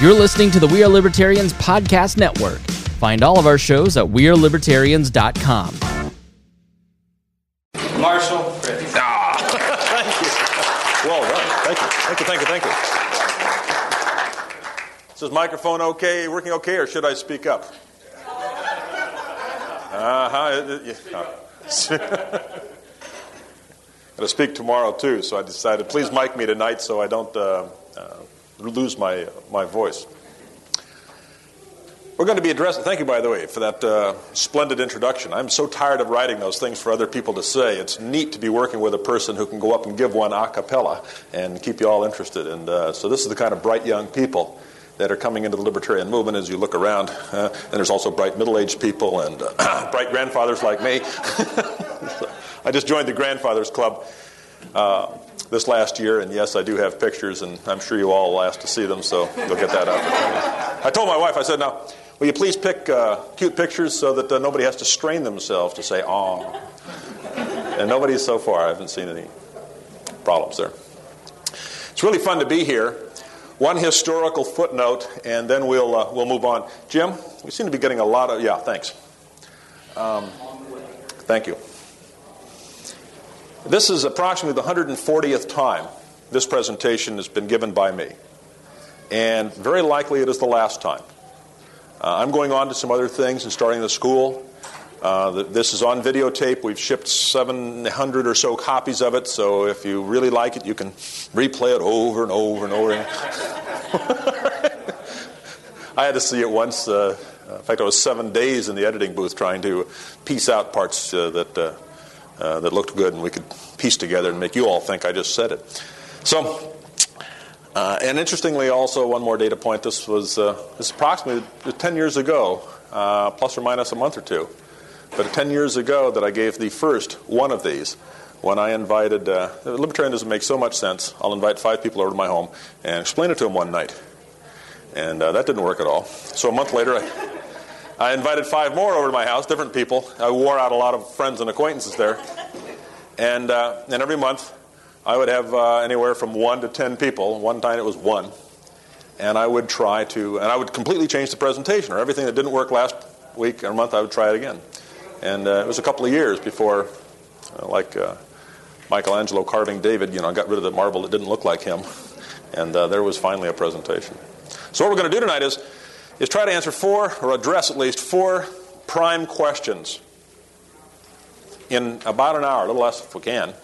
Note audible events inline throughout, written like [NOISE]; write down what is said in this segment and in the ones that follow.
You're listening to the We Are Libertarians Podcast Network. Find all of our shows at WeareLibertarians.com. Marshall, ready. Ah, [LAUGHS] thank you. Well done. Thank you. Thank you. Thank you. Thank you. Is this microphone okay? Working okay, or should I speak up? Uh huh. Got to speak tomorrow too, so I decided please mic me tonight so I don't uh, uh, lose my my voice. We're going to be addressing, thank you, by the way, for that uh, splendid introduction. I'm so tired of writing those things for other people to say. It's neat to be working with a person who can go up and give one a cappella and keep you all interested. And uh, so, this is the kind of bright young people that are coming into the libertarian movement as you look around. Uh, and there's also bright middle aged people and uh, [COUGHS] bright grandfathers like me. [LAUGHS] I just joined the Grandfathers Club uh, this last year, and yes, I do have pictures, and I'm sure you all will ask to see them, so you'll get that opportunity. I told my wife, I said, now, will you please pick uh, cute pictures so that uh, nobody has to strain themselves to say, "aw"? And nobody so far, I haven't seen any problems there. It's really fun to be here. One historical footnote, and then we'll, uh, we'll move on. Jim, we seem to be getting a lot of, yeah, thanks. Um, thank you. This is approximately the 140th time this presentation has been given by me. And very likely it is the last time. Uh, I'm going on to some other things and starting the school. Uh, this is on videotape. We've shipped 700 or so copies of it, so if you really like it, you can replay it over and over and over. [LAUGHS] I had to see it once. Uh, in fact, I was seven days in the editing booth trying to piece out parts uh, that uh, that looked good and we could piece together and make you all think I just said it. So, uh, and interestingly, also one more data point. This was uh, this approximately 10 years ago, uh, plus or minus a month or two, but 10 years ago that I gave the first one of these. When I invited, uh, libertarianism makes so much sense. I'll invite five people over to my home and explain it to them one night, and uh, that didn't work at all. So a month later, I, I invited five more over to my house, different people. I wore out a lot of friends and acquaintances there. And, uh, and every month, I would have uh, anywhere from one to ten people. One time it was one. And I would try to, and I would completely change the presentation, or everything that didn't work last week or month, I would try it again. And uh, it was a couple of years before, uh, like uh, Michelangelo carving David, you know, I got rid of the marble that didn't look like him. And uh, there was finally a presentation. So, what we're going to do tonight is is try to answer four, or address at least four prime questions in about an hour, a little less if we can,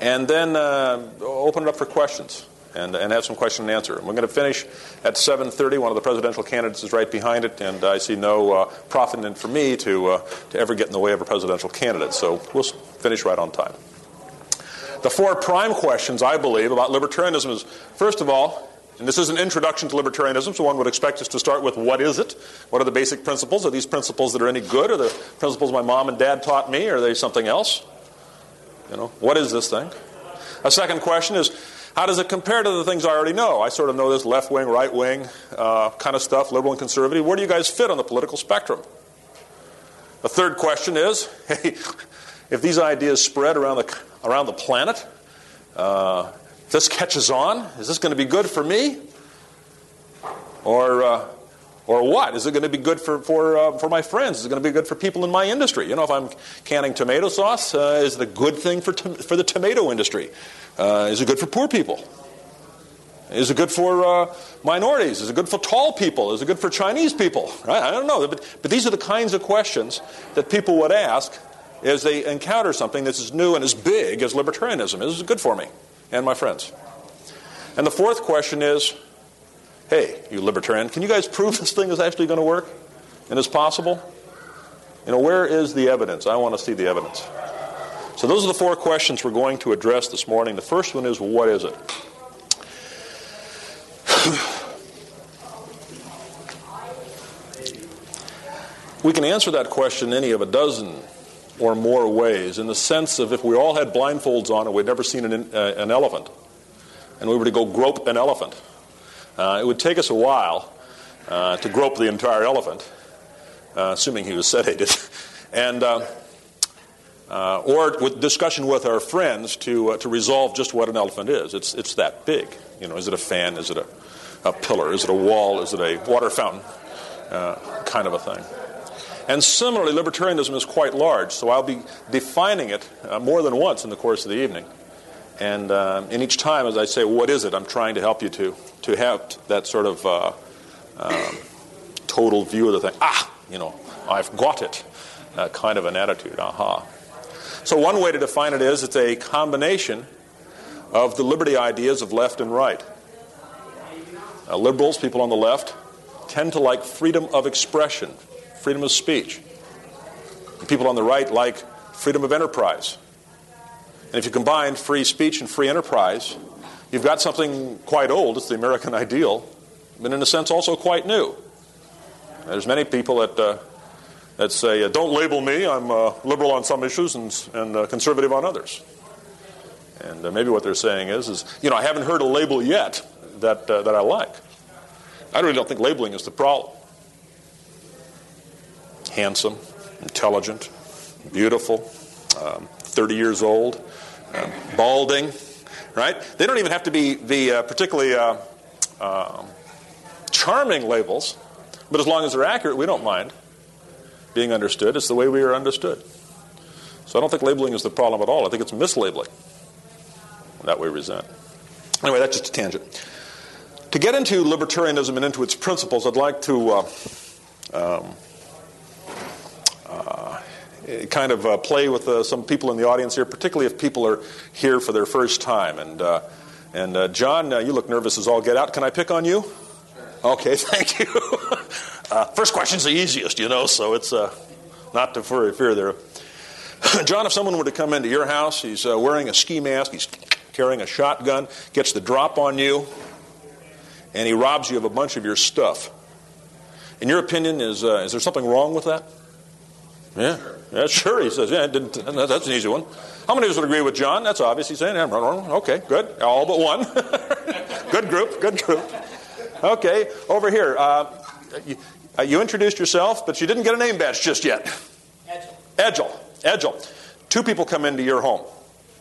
and then uh, open it up for questions and, and have some question and answer. And we're going to finish at 7.30. One of the presidential candidates is right behind it, and I see no uh, profit in for me to, uh, to ever get in the way of a presidential candidate. So we'll finish right on time. The four prime questions, I believe, about libertarianism is, first of all, and this is an introduction to libertarianism, so one would expect us to start with what is it? What are the basic principles? Are these principles that are any good? Are the principles my mom and dad taught me? Are they something else? You know, what is this thing? A second question is how does it compare to the things I already know? I sort of know this left wing, right wing uh, kind of stuff, liberal and conservative. Where do you guys fit on the political spectrum? A third question is [LAUGHS] hey, if these ideas spread around the, around the planet, uh, this catches on, is this going to be good for me? Or, uh, or what? Is it going to be good for, for, uh, for my friends? Is it going to be good for people in my industry? You know, if I'm canning tomato sauce, uh, is it a good thing for, to- for the tomato industry? Uh, is it good for poor people? Is it good for uh, minorities? Is it good for tall people? Is it good for Chinese people? Right? I don't know. But, but these are the kinds of questions that people would ask as they encounter something that's as new and as big as libertarianism. Is it good for me? And my friends. And the fourth question is hey, you libertarian, can you guys prove [LAUGHS] this thing is actually going to work and is possible? You know, where is the evidence? I want to see the evidence. So, those are the four questions we're going to address this morning. The first one is what is it? [SIGHS] we can answer that question any of a dozen or more ways, in the sense of if we all had blindfolds on and we'd never seen an, uh, an elephant, and we were to go grope an elephant, uh, it would take us a while uh, to grope the entire elephant, uh, assuming he was sedated, [LAUGHS] and uh, uh, or with discussion with our friends to to resolve just what an elephant is. It's it's that big. You know, is it a fan? Is it a a pillar? Is it a wall? Is it a water fountain? Kind of a thing. And similarly, libertarianism is quite large, so I'll be defining it uh, more than once in the course of the evening. And uh, in each time, as I say, what is it? I'm trying to help you to, to have that sort of uh, um, total view of the thing. Ah, you know, I've got it. Uh, kind of an attitude. Aha. So, one way to define it is it's a combination of the liberty ideas of left and right. Uh, liberals, people on the left, tend to like freedom of expression, freedom of speech. people on the right like freedom of enterprise. And if you combine free speech and free enterprise, you've got something quite old. It's the American [LAUGHS] ideal, but in a sense also quite new. There's many people that, uh, that say, uh, don't label me, I'm uh, liberal on some issues and, and uh, conservative on others. And uh, maybe what they're saying is, is, you know, I haven't heard a label yet that, uh, that I like. I really don't think labeling is the problem. Handsome, intelligent, beautiful, um, 30 years old, uh, balding, right? They don't even have to be the uh, particularly uh, um, charming labels, but as long as they're accurate, we don't mind being understood. It's the way we are understood. So I don't think labeling is the problem at all. I think it's mislabeling that we resent. Anyway, that's just a tangent. To get into libertarianism and into its principles, I'd like to uh, um, uh, kind of uh, play with uh, some people in the audience here, particularly if people are here for their first time. And, uh, and uh, John, you look nervous as all get out. Can I pick on you? Okay, [LAUGHS] thank you. first question's the easiest, you know, so it's not to fear there. [CLEARS THROAT] John, if someone were to come into your house, he's wearing a ski mask, he's carrying a shotgun, gets the drop on you, and he robs you of a bunch of your stuff. In your opinion, is, uh, is there something wrong with that? Yeah, yeah, sure. He says, yeah, that's an easy one. How many of us would agree with John? That's obvious. He's saying, yeah, okay, good. All but one. [LAUGHS] good group, good group. Okay, over here. Uh, you, uh, you, introduced yourself, but you didn't get a name badge just yet. Edgel. Edgel. Edgel. Two people come into your home.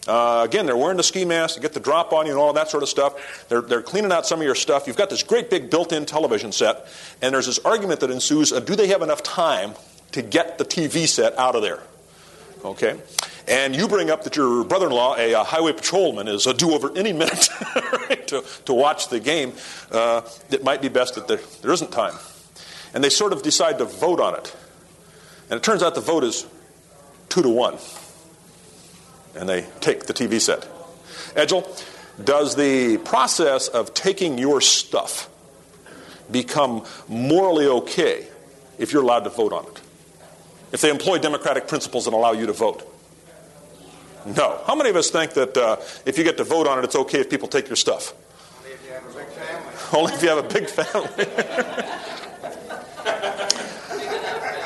Uh, again, they're wearing the ski mask They get the drop on you and all that sort of stuff. They're, they're cleaning out some of your stuff. You've got this great big built in television set, and there's this argument that ensues uh, do they have enough time to get the TV set out of there? Okay? And you bring up that your brother in law, a, a, highway patrolman, is uh, due over any minute [LAUGHS] right, to, to watch the game. Uh, it might be best that there, there isn't time. And they sort of decide to vote on it. And it turns out the vote is two to one and they take the TV set. Edgel, does the process of taking your stuff become morally okay if you're allowed to vote on it? If they employ democratic principles and allow you to vote? No. How many of us think that uh, if you get to vote on it, it's okay if people take your stuff? Only if you have a big family. [LAUGHS] Only if you have a big family.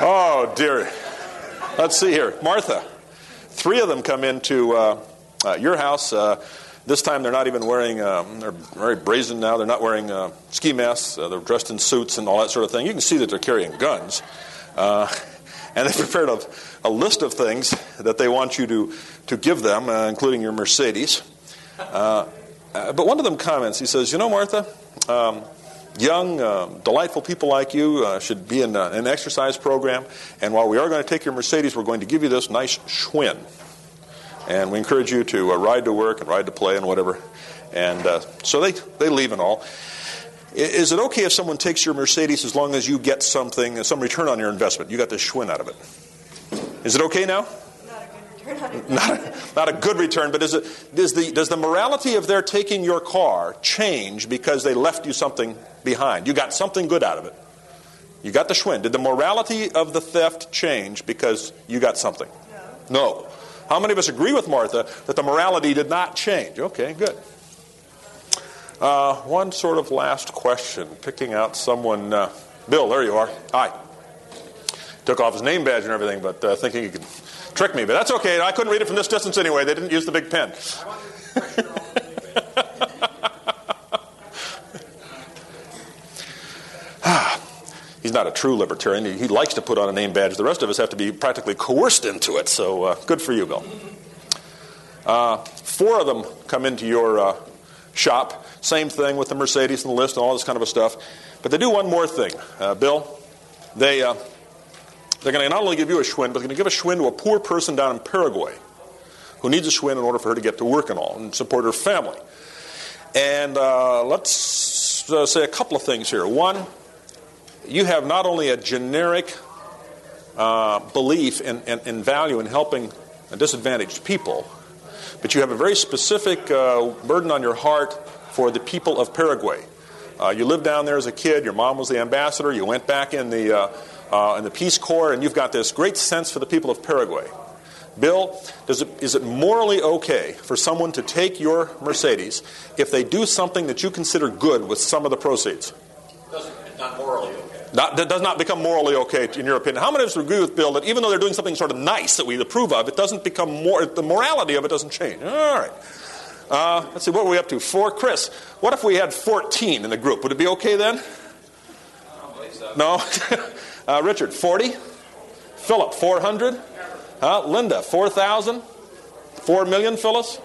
[LAUGHS] oh, dear. Let's see here. Martha. Three of them come into uh, uh, your house. Uh, this time they're not even wearing, um, they're very brazen now. They're not wearing uh, ski masks. Uh, they're dressed in suits and all that sort of thing. You can see that they're carrying guns. Uh, and they [LAUGHS] prepared a, a, list of things that they want you to, to give them, including your Mercedes. but one of them comments, he says, You know, Martha, um, young, uh, delightful people like you uh, should be in uh, an exercise program. And while we are going to take your Mercedes, we're going to give you this nice Schwinn. And we encourage you to uh, ride to work and ride to play and whatever. And uh, so they, they leave and all. Is it okay if someone takes your Mercedes as long as you get something, some return on your investment? You got the Schwinn out of it. Is it okay now? not, a, good return. [LAUGHS] not a good return, but is it, does, the, does the morality of their taking your car change because they left you something behind? You got something good out of it. You got the Schwinn. Did the morality of the theft change because you got something? No. no. How many of us agree with Martha that the morality did not change? Okay, good. Uh, one sort of last question, picking out someone. Uh, Bill, there you are. Hi. Took off his name badge and everything, but uh, thinking he could trick me, but that's okay. I couldn't read it from this distance anyway. They didn't use the big pen. [LAUGHS] He's not a true libertarian. He, he, likes to put on a name badge. The rest of us have to be practically coerced into it. So uh, good for you, Bill. Uh, four of them come into your uh, shop Same thing with the Mercedes and the list and all this kind of stuff. But they do one more thing, uh, Bill. They, uh, they're going to not only give you a Schwinn, but they're going to give a Schwinn to a poor person down in Paraguay who needs a Schwinn in order for her to get to work and all and support her family. And uh, let's uh, say a couple of things here. One, you have not only a generic uh, belief in, in, in, value in helping disadvantaged people, but you have a very specific uh, burden on your heart for the people of Paraguay. Uh, you lived down there as a kid. Your mom was the ambassador. You went back in the uh, uh, in the Peace Corps, and you've got this great sense for the people of Paraguay. Bill, it, is it morally okay for someone to take your Mercedes if they do something that you consider good with some of the proceeds? Doesn't, not morally okay. Not, that does not become morally okay, in your opinion. How many of us agree with Bill that even though they're doing something sort of nice that we approve of, it doesn't become more, the morality of it doesn't change? All right. Uh, let's see, what were we up to? Four. Chris, what if we had 14 in the group? Would it be okay then? So. No? [LAUGHS] uh, Richard, 40? Philip, 400? Uh, Linda, 4,000? 4 million, Phyllis?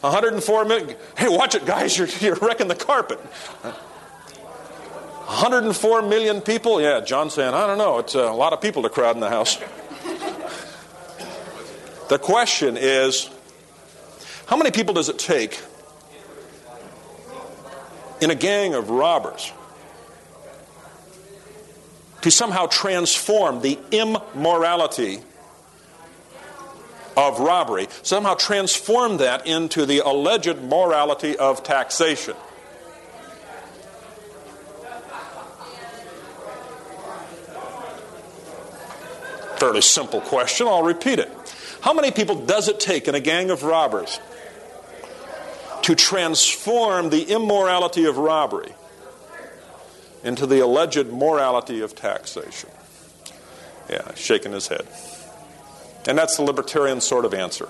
104 million? Hey, watch it, guys, you're, you're wrecking the carpet. 104 million people? Yeah, John saying, I don't know, it's a lot of people to crowd in the house. [LAUGHS] the question is how many people does it take in a gang of robbers to somehow transform the immorality of robbery, somehow transform that into the alleged morality of taxation? Fairly simple question, I'll repeat it. How many people does it take in a gang of robbers to transform the immorality of robbery into the alleged morality of taxation. Yeah, shaking his head. And that's the libertarian sort of answer.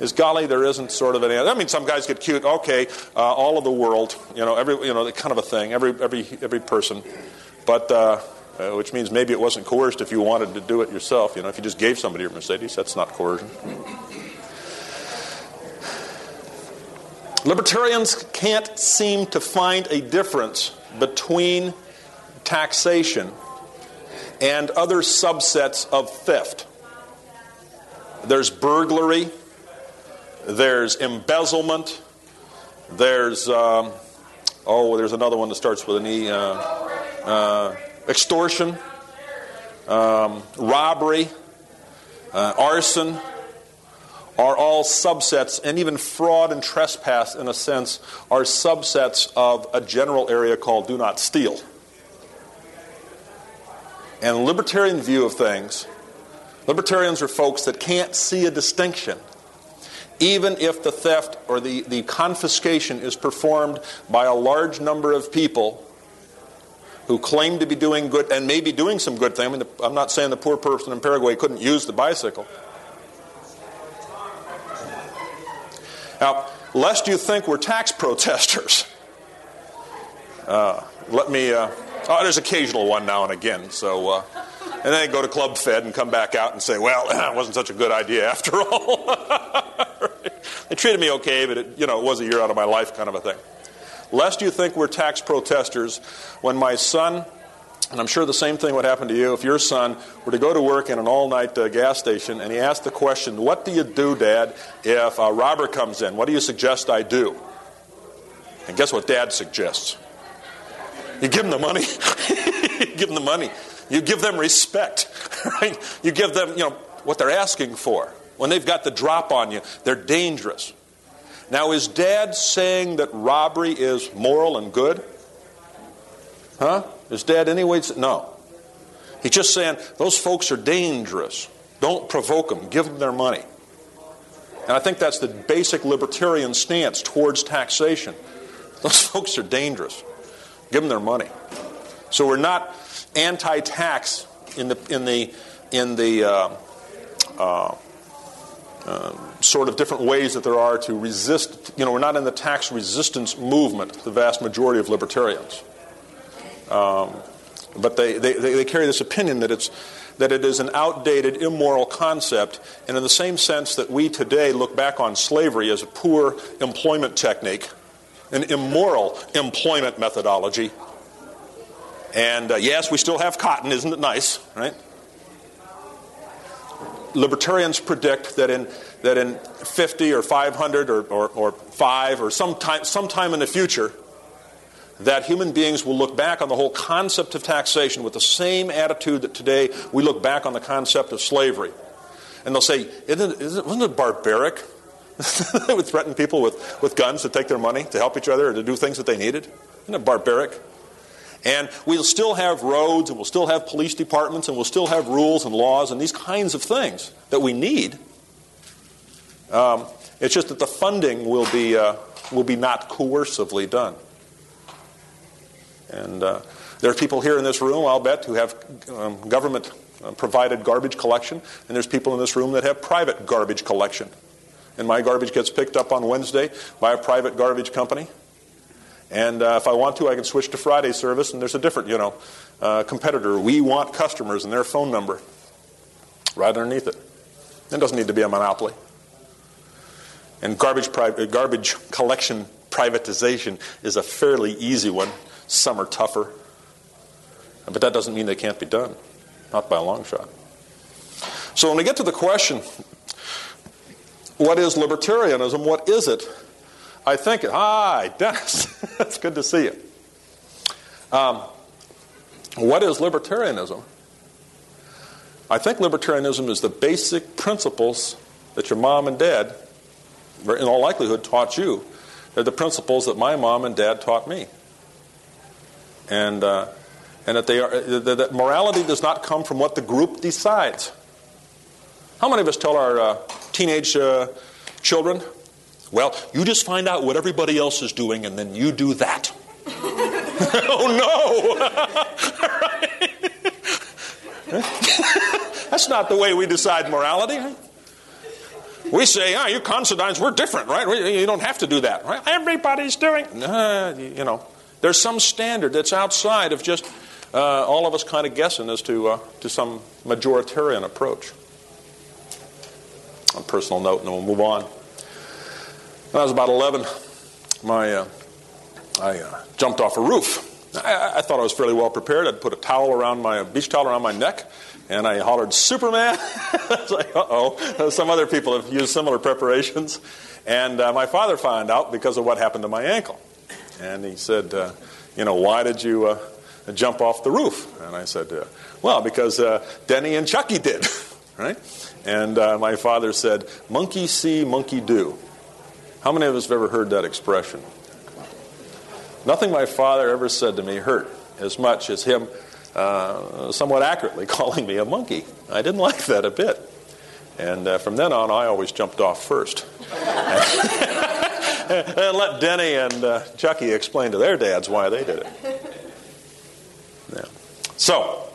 Is golly, there isn't sort of an answer. I mean, some guys get cute. Okay, uh, all of the world, you know, every, you know, kind of a thing. Every, every, every person, but uh, uh, which means maybe it wasn't coerced if you wanted to do it yourself. You know, if you just gave somebody your Mercedes, that's not coercion. Libertarians can't seem to find a difference between taxation and other subsets of theft. There's burglary, there's embezzlement, there's, um, oh, there's another one that starts with an E, uh, uh, extortion, um, robbery, uh, arson are all subsets, and even fraud and trespass, in a sense, are subsets of a general area called do not steal. And libertarian view of things, libertarians are folks that can't see a distinction. Even if the theft or the, the confiscation is performed by a large number of people who claim to be doing good and maybe doing some good thing. I mean, I'm not saying the poor person in Paraguay couldn't use the bicycle. Now, lest you think we're tax protesters, uh, let me. Uh, oh, there's occasional one now and again. So, uh, and then go to Club Fed and come back out and say, "Well, [CLEARS THROAT] it wasn't such a good idea after [LAUGHS] all." they treated me okay, but it, you know, it was a year out of my life, kind of a thing. Lest you think we're tax protesters, when my son and I'm sure the same thing would happen to you if your son were to go to work in an all night uh, gas station and he asked the question, What do you do, Dad, if a robber comes in? What do you suggest I do? And guess what Dad suggests? You give him the money. [LAUGHS] give them the money. You give them respect. [LAUGHS] Right? You give them, you know, what they're asking for. When they've got the drop on you, they're dangerous. Now, is Dad saying that robbery is moral and good? Huh? Is dad anyway? No. He's just saying those folks are dangerous. Don't provoke them. Give them their money. And I think that's the basic libertarian stance towards taxation. [LAUGHS] Those folks are dangerous. Give them their money. So we're not anti-tax in the in the in the uh, uh, uh, sort of different ways that there are to resist. You know, we're not in the tax resistance movement. The vast majority of libertarians. Um, but they, they, they carry this opinion that, it's, that it is an outdated, immoral concept, and in the same sense that we today look back on slavery as a poor employment technique, an immoral employment methodology. And uh, yes, we still have cotton, isn't it nice, right? Libertarians predict that in, that in 50 or 500 or, or, or 5 or sometime, sometime in the future, that human beings will look back on the whole concept of taxation with the same attitude that today we look back on the concept of slavery. And they'll say, isn't it, isn't it barbaric? [LAUGHS] they would threaten people with, with guns to take their money, to help each other, or to do things that they needed. Isn't it barbaric? And we'll still have roads, and we'll still have police departments, and we'll still have rules and laws and these kinds of things that we need. Um, it's just that the funding will be, uh, will be not coercively done. And uh, there are people here in this room, I'll bet, who have um, government uh, provided garbage collection, and there's people in this room that have private garbage collection. And my garbage gets picked up on Wednesday by a private garbage company. And uh, if I want to, I can switch to Friday service, and there's a different, you know, uh, competitor. We want customers and their phone number right underneath it. It doesn't need to be a monopoly. And garbage, pri- garbage collection privatization is a fairly easy one. Some are tougher. But that doesn't mean they can't be done, not by a long shot. So when we get to the question, what is libertarianism? What is it? I think, hi, [LAUGHS] Dennis. it's good to see you. Um, what is libertarianism? I think libertarianism is the basic principles that your mom and dad, in all likelihood, taught you. They're the principles that my mom and dad taught me. And, uh, and that, they are, that morality does not come from what the group decides. How many of us tell our uh, teenage uh, children, well, you just find out what everybody else is doing and then you do that? [LAUGHS] oh no! [LAUGHS] That's not the way we decide morality. We say, ah, oh, you Considines, we're different, right? You don't have to do that, right? Everybody's doing. Uh, you know, there's some standard that's outside of just uh, all of us kind of guessing as to uh, to some majoritarian approach. On personal note, and then we'll move on. When I was about 11, my uh, I uh, jumped off a roof. I, I, thought I was fairly well prepared. I'd put a towel around my beach towel around my neck, and I hollered Superman. [LAUGHS] I was like, uh oh. [LAUGHS] Some other people have used similar preparations, and uh, my father found out because of what happened to my ankle, and he said, uh, you know, why did you uh, jump off the roof? And I said, uh, well, because uh, Denny and Chucky did, [LAUGHS] right? And my father said, monkey see, monkey do. How many of us have ever heard that expression? Nothing my father ever said to me hurt as much as him uh, somewhat accurately [LAUGHS] calling me a monkey. I didn't [LAUGHS] like that a bit. And uh, from then on, I always jumped off first. [LAUGHS] and let Denny and uh, Chucky explain to their dads why they did it. Yeah. So,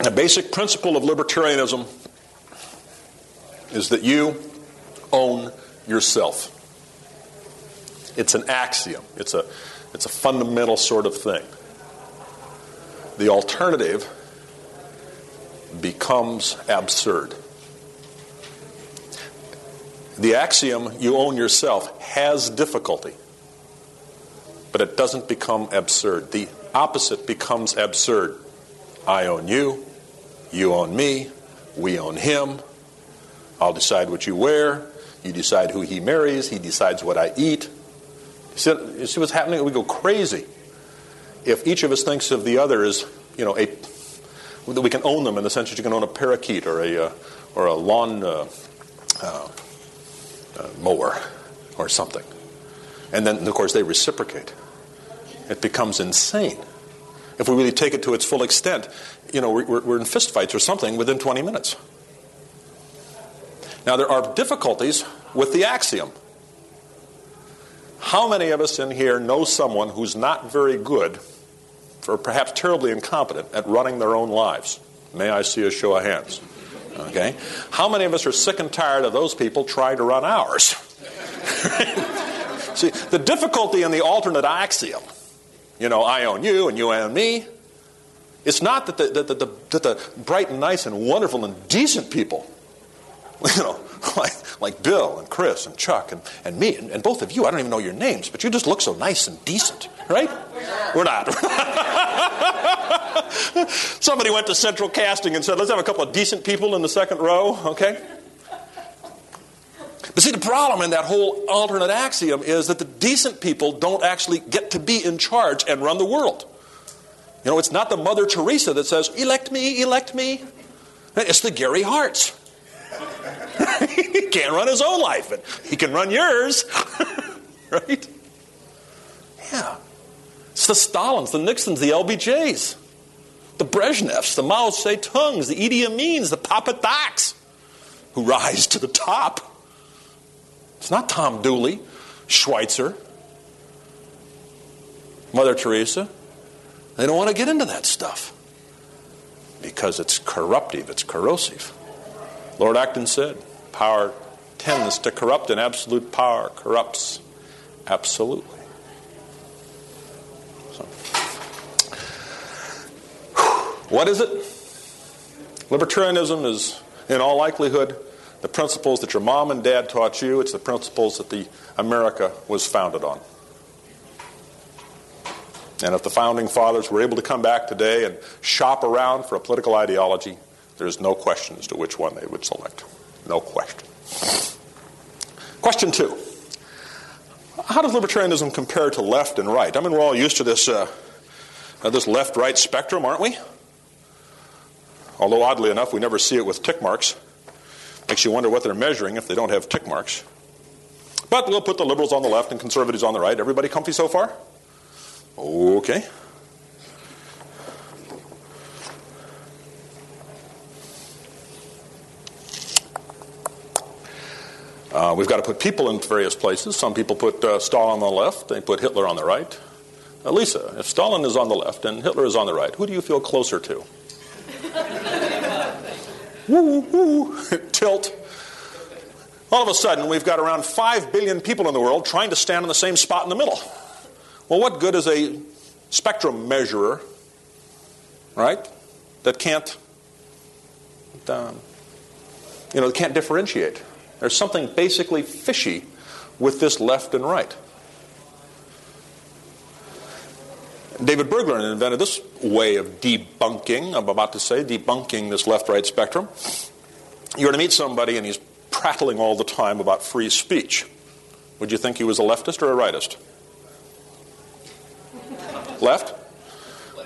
the basic principle of libertarianism is that you own yourself. It's an axiom, it's a, it's a fundamental sort of thing. The alternative becomes absurd. The axiom, you own yourself, has difficulty, but it doesn't become absurd. The opposite becomes absurd. I own you, you own me, we own him, I'll decide what you wear. You decide who he marries. He decides what I eat. See, you see what's happening? We go crazy. If each of us thinks of the other as, you know, a, that we can own them in the sense that you can own a parakeet or a, uh, or a lawn uh, uh, uh mower or something. And then, of course, they reciprocate. It becomes insane. If we really take it to its full extent, you know, we're, we're in fistfights or something within 20 minutes. Now, there are difficulties with the axiom. How many of us in here know someone who's not very good, or perhaps terribly incompetent, at running their own lives? May I see a show of hands? Okay. How many of us are sick and tired of those people trying to run ours? [LAUGHS] see, the difficulty in the alternate axiom, you know, I own you and you own me, It's not that the, that the, that the bright and nice and wonderful and decent people, [LAUGHS] you know, [LAUGHS] like, like Bill and Chris and Chuck and, and me and, and both of you, I don't even know your names, but you just look so nice and decent, right? We're not. [LAUGHS] Somebody went to Central Casting and said, let's have a couple of decent people in the second row, okay? But see, the problem in that whole alternate axiom is that the decent people don't actually get to be in charge and run the world. You know, it's not the Mother Teresa that says, elect me, elect me. It's the Gary Harts. He [LAUGHS] can't run his own life, but he can run yours. [LAUGHS] right? Yeah. It's the Stalins, the Nixons, the LBJs, the Brezhnevs, the Mao Zedongs, the Idi Amins, the Papa Docs who rise to the top. It's not Tom Dooley, Schweitzer, Mother Teresa. They don't want to get into that stuff because it's corruptive, it's corrosive. Lord Acton said, power tends to corrupt, and absolute power corrupts absolutely. So, what is it? Libertarianism is, in all likelihood, the principles that your mom and dad taught you. It's the principles that the America was founded on. And if the founding fathers were able to come back today and shop around for a political ideology, there's no question as to which one they would select. No question. Question two How does libertarianism compare to left and right? I mean, we're all used to this, uh, uh, this left right spectrum, aren't we? Although, oddly enough, we never see it with tick marks. Makes you wonder what they're measuring if they don't have tick marks. But we'll put the liberals on the left and conservatives on the right. Everybody comfy so far? Okay. Uh, we've got to put people in various places. Some people put uh, Stalin on the left, they put Hitler on the right. Uh, Lisa, if Stalin is on the left and Hitler is on the right, who do you feel closer to? [LAUGHS] woo, woo, [LAUGHS] tilt. All of a sudden, we've got around 5 billion people in the world trying to stand in the same spot in the middle. Well, what good is a spectrum measurer, right, that can't, um, you know, can't differentiate? There's something basically fishy with this left and right. David Bergland invented this way of debunking, I'm about to say, debunking this left right spectrum. You're to meet somebody and he's prattling all the time about free speech. Would you think he was a leftist or a rightist? Left?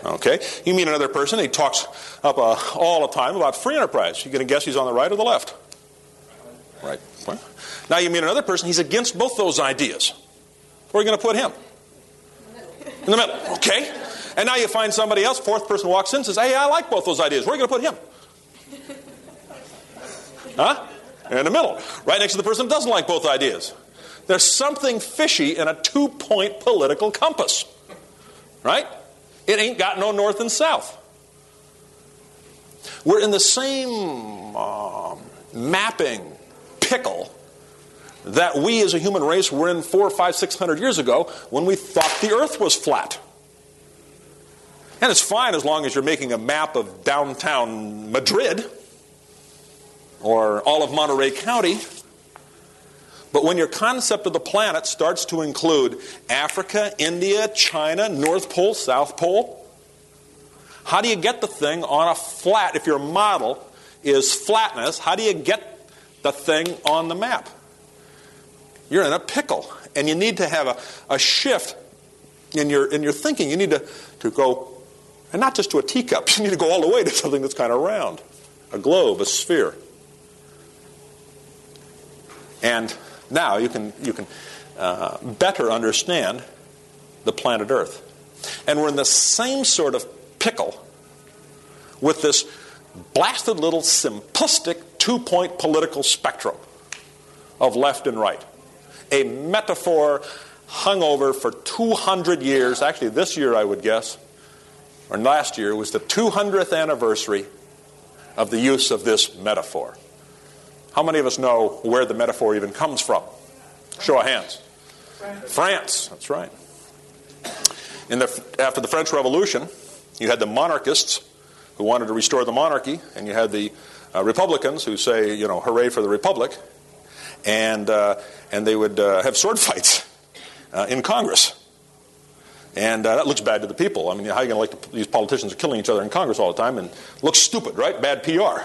Okay. You meet another person, he talks up uh, all the time about free enterprise. You're going to guess he's on the right or the left? Right. Now you meet another person, he's against both those ideas. Where are you going to put him? In the middle. Okay. And now you find somebody else, fourth person walks in and says, Hey, I like both those ideas. Where are you going to put him? Huh? In the middle. Right next to the person who doesn't like both ideas. There's something fishy in a two point political compass. Right? It ain't got no north and south. We're in the same um, mapping pickle that we as a human race were in four, five, six hundred years ago when we thought the earth was flat. And it's fine as long as you're making a map of downtown Madrid or all of Monterey County. But when your concept of the planet starts to include Africa, India, China, North Pole, South Pole, how do you get the thing on a flat? If your model is flatness, how do you get the thing on the map. You're in a pickle, and you need to have a, a shift in your, in your thinking. You need to, to go, and not just to a teacup, [LAUGHS] you need to go all the way to something that's kind of round a globe, a sphere. And now you can, you can uh, better understand the planet Earth. And we're in the same sort of pickle with this blasted little simplistic two point political spectrum of left and right. A metaphor hung over for 200 years. Actually, this year, I would guess, or last year, was the 200th anniversary of the use of this metaphor. How many of us know where the metaphor even comes from? Show of hands. France. France, that's right. In the, after the French Revolution, You had the monarchists who wanted to restore the monarchy, and you had the uh, Republicans who say, you know, hooray for the Republic. And, uh, and they would uh, have sword fights uh, in Congress. And uh, that looks bad to the people. I mean, how are you going to like these politicians are killing each other in Congress all the time and looks stupid, right? Bad PR.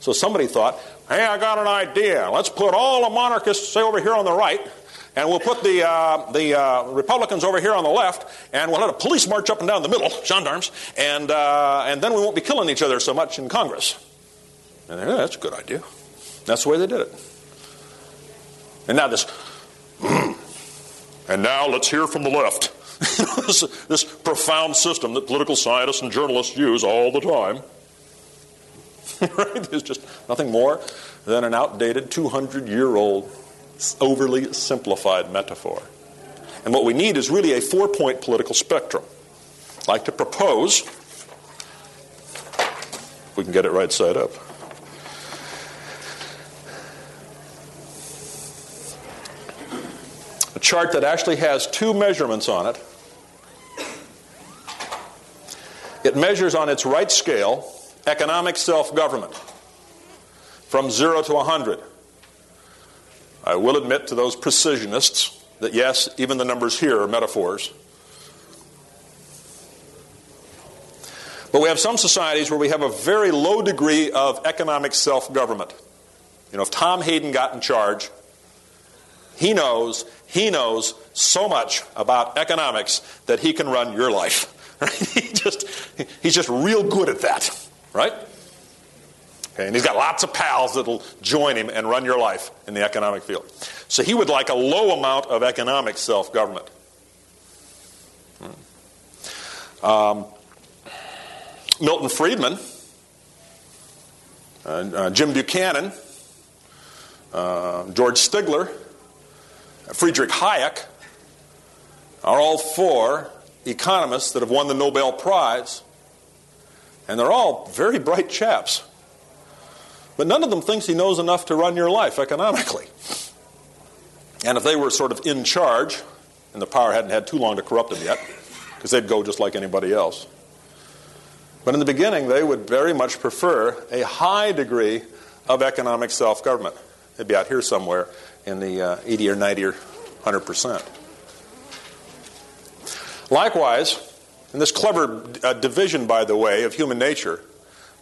So somebody thought, hey, I got an idea. Let's put all the monarchists, say, over here on the right, and we'll put the, uh, the uh, Republicans over here on the left, and we'll have a police march up and down the middle, gendarmes, and, uh, and then we won't be killing each other so much in Congress. And yeah, that's a good idea. That's the way they did it. And now this, [CLEARS THROAT] and now let's hear from the left. [LAUGHS] this, this profound system that political scientists and journalists use all the time. [LAUGHS] right? It's just nothing more than an outdated 200 year old overly simplified metaphor. And what we need is really a four point political spectrum. I'd like to propose, if we can get it right side up. Chart that actually has two measurements on it. It measures on its right scale economic self government from zero to 100. I will admit to those precisionists that yes, even the numbers here are metaphors. But we have some societies where we have a very low degree of economic self government. You know, if Tom Hayden got in charge, he knows, he knows so much about economics that he can run your life. [LAUGHS] He just, he's just real good at that, right? Okay, and he's got lots of pals that'll join him and run your life in the economic field. So he would like a low amount of economic self government. Hmm. Um, Milton Friedman, uh, uh, Jim Buchanan, uh, George Stigler, Friedrich Hayek are all four economists that have won the Nobel Prize, and they're all very bright chaps. But none of them thinks he knows enough to run your life economically. And if they were sort of in charge, and the power hadn't had too long to corrupt them yet, because they'd go just like anybody else. But in the beginning, they would very much prefer a high degree of economic self government. They'd be out here somewhere in the uh, 80 or 90 or 100 percent. Likewise, and this clever uh, division, by the way, of human nature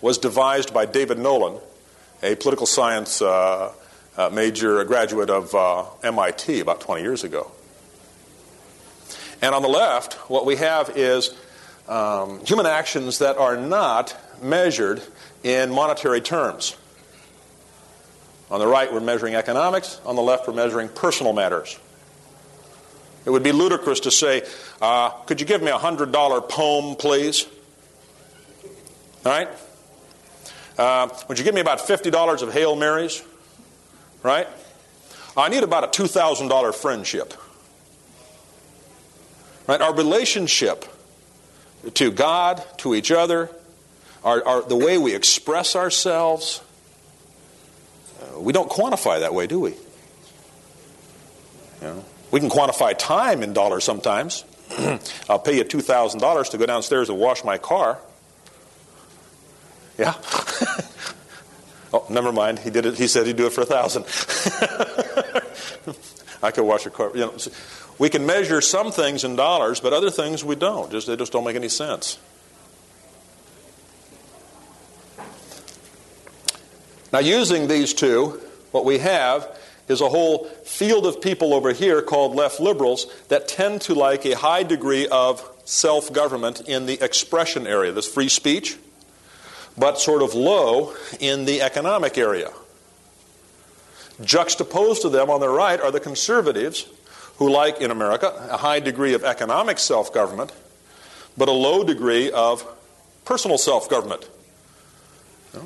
was devised by David Nolan a political science uh, uh, major, a graduate of uh, MIT about 20 years ago. And on the left, what we have is um, human actions that are not measured in monetary terms. On the right, we're measuring economics. On the left, we're measuring personal matters. It would be ludicrous to say, uh, Could you give me a $100 poem, please? All right? Uh, would you give me about $50 of Hail Marys? Right? I need about a $2,000 friendship. Right? Our relationship to God, to each other, our, our, the way we express ourselves, we don't quantify that way, do we? You know, we can quantify time in dollars sometimes. [CLEARS THROAT] I'll pay you $2,000 to go downstairs and wash my car. Yeah? [LAUGHS] oh, never mind. He did it. He said he'd do it for a thousand. [LAUGHS] I could wash a car. You know, we can measure some things in dollars, but other things we don't. Just they just don't make any sense. Now, using these two, what we have is a whole field of people over here called left liberals that tend to like a high degree of self government in the expression area, this free speech but sort of low in the economic area. Juxtaposed to them on the right are the conservatives, who like in America a high degree of economic self government, but a low degree of personal self government.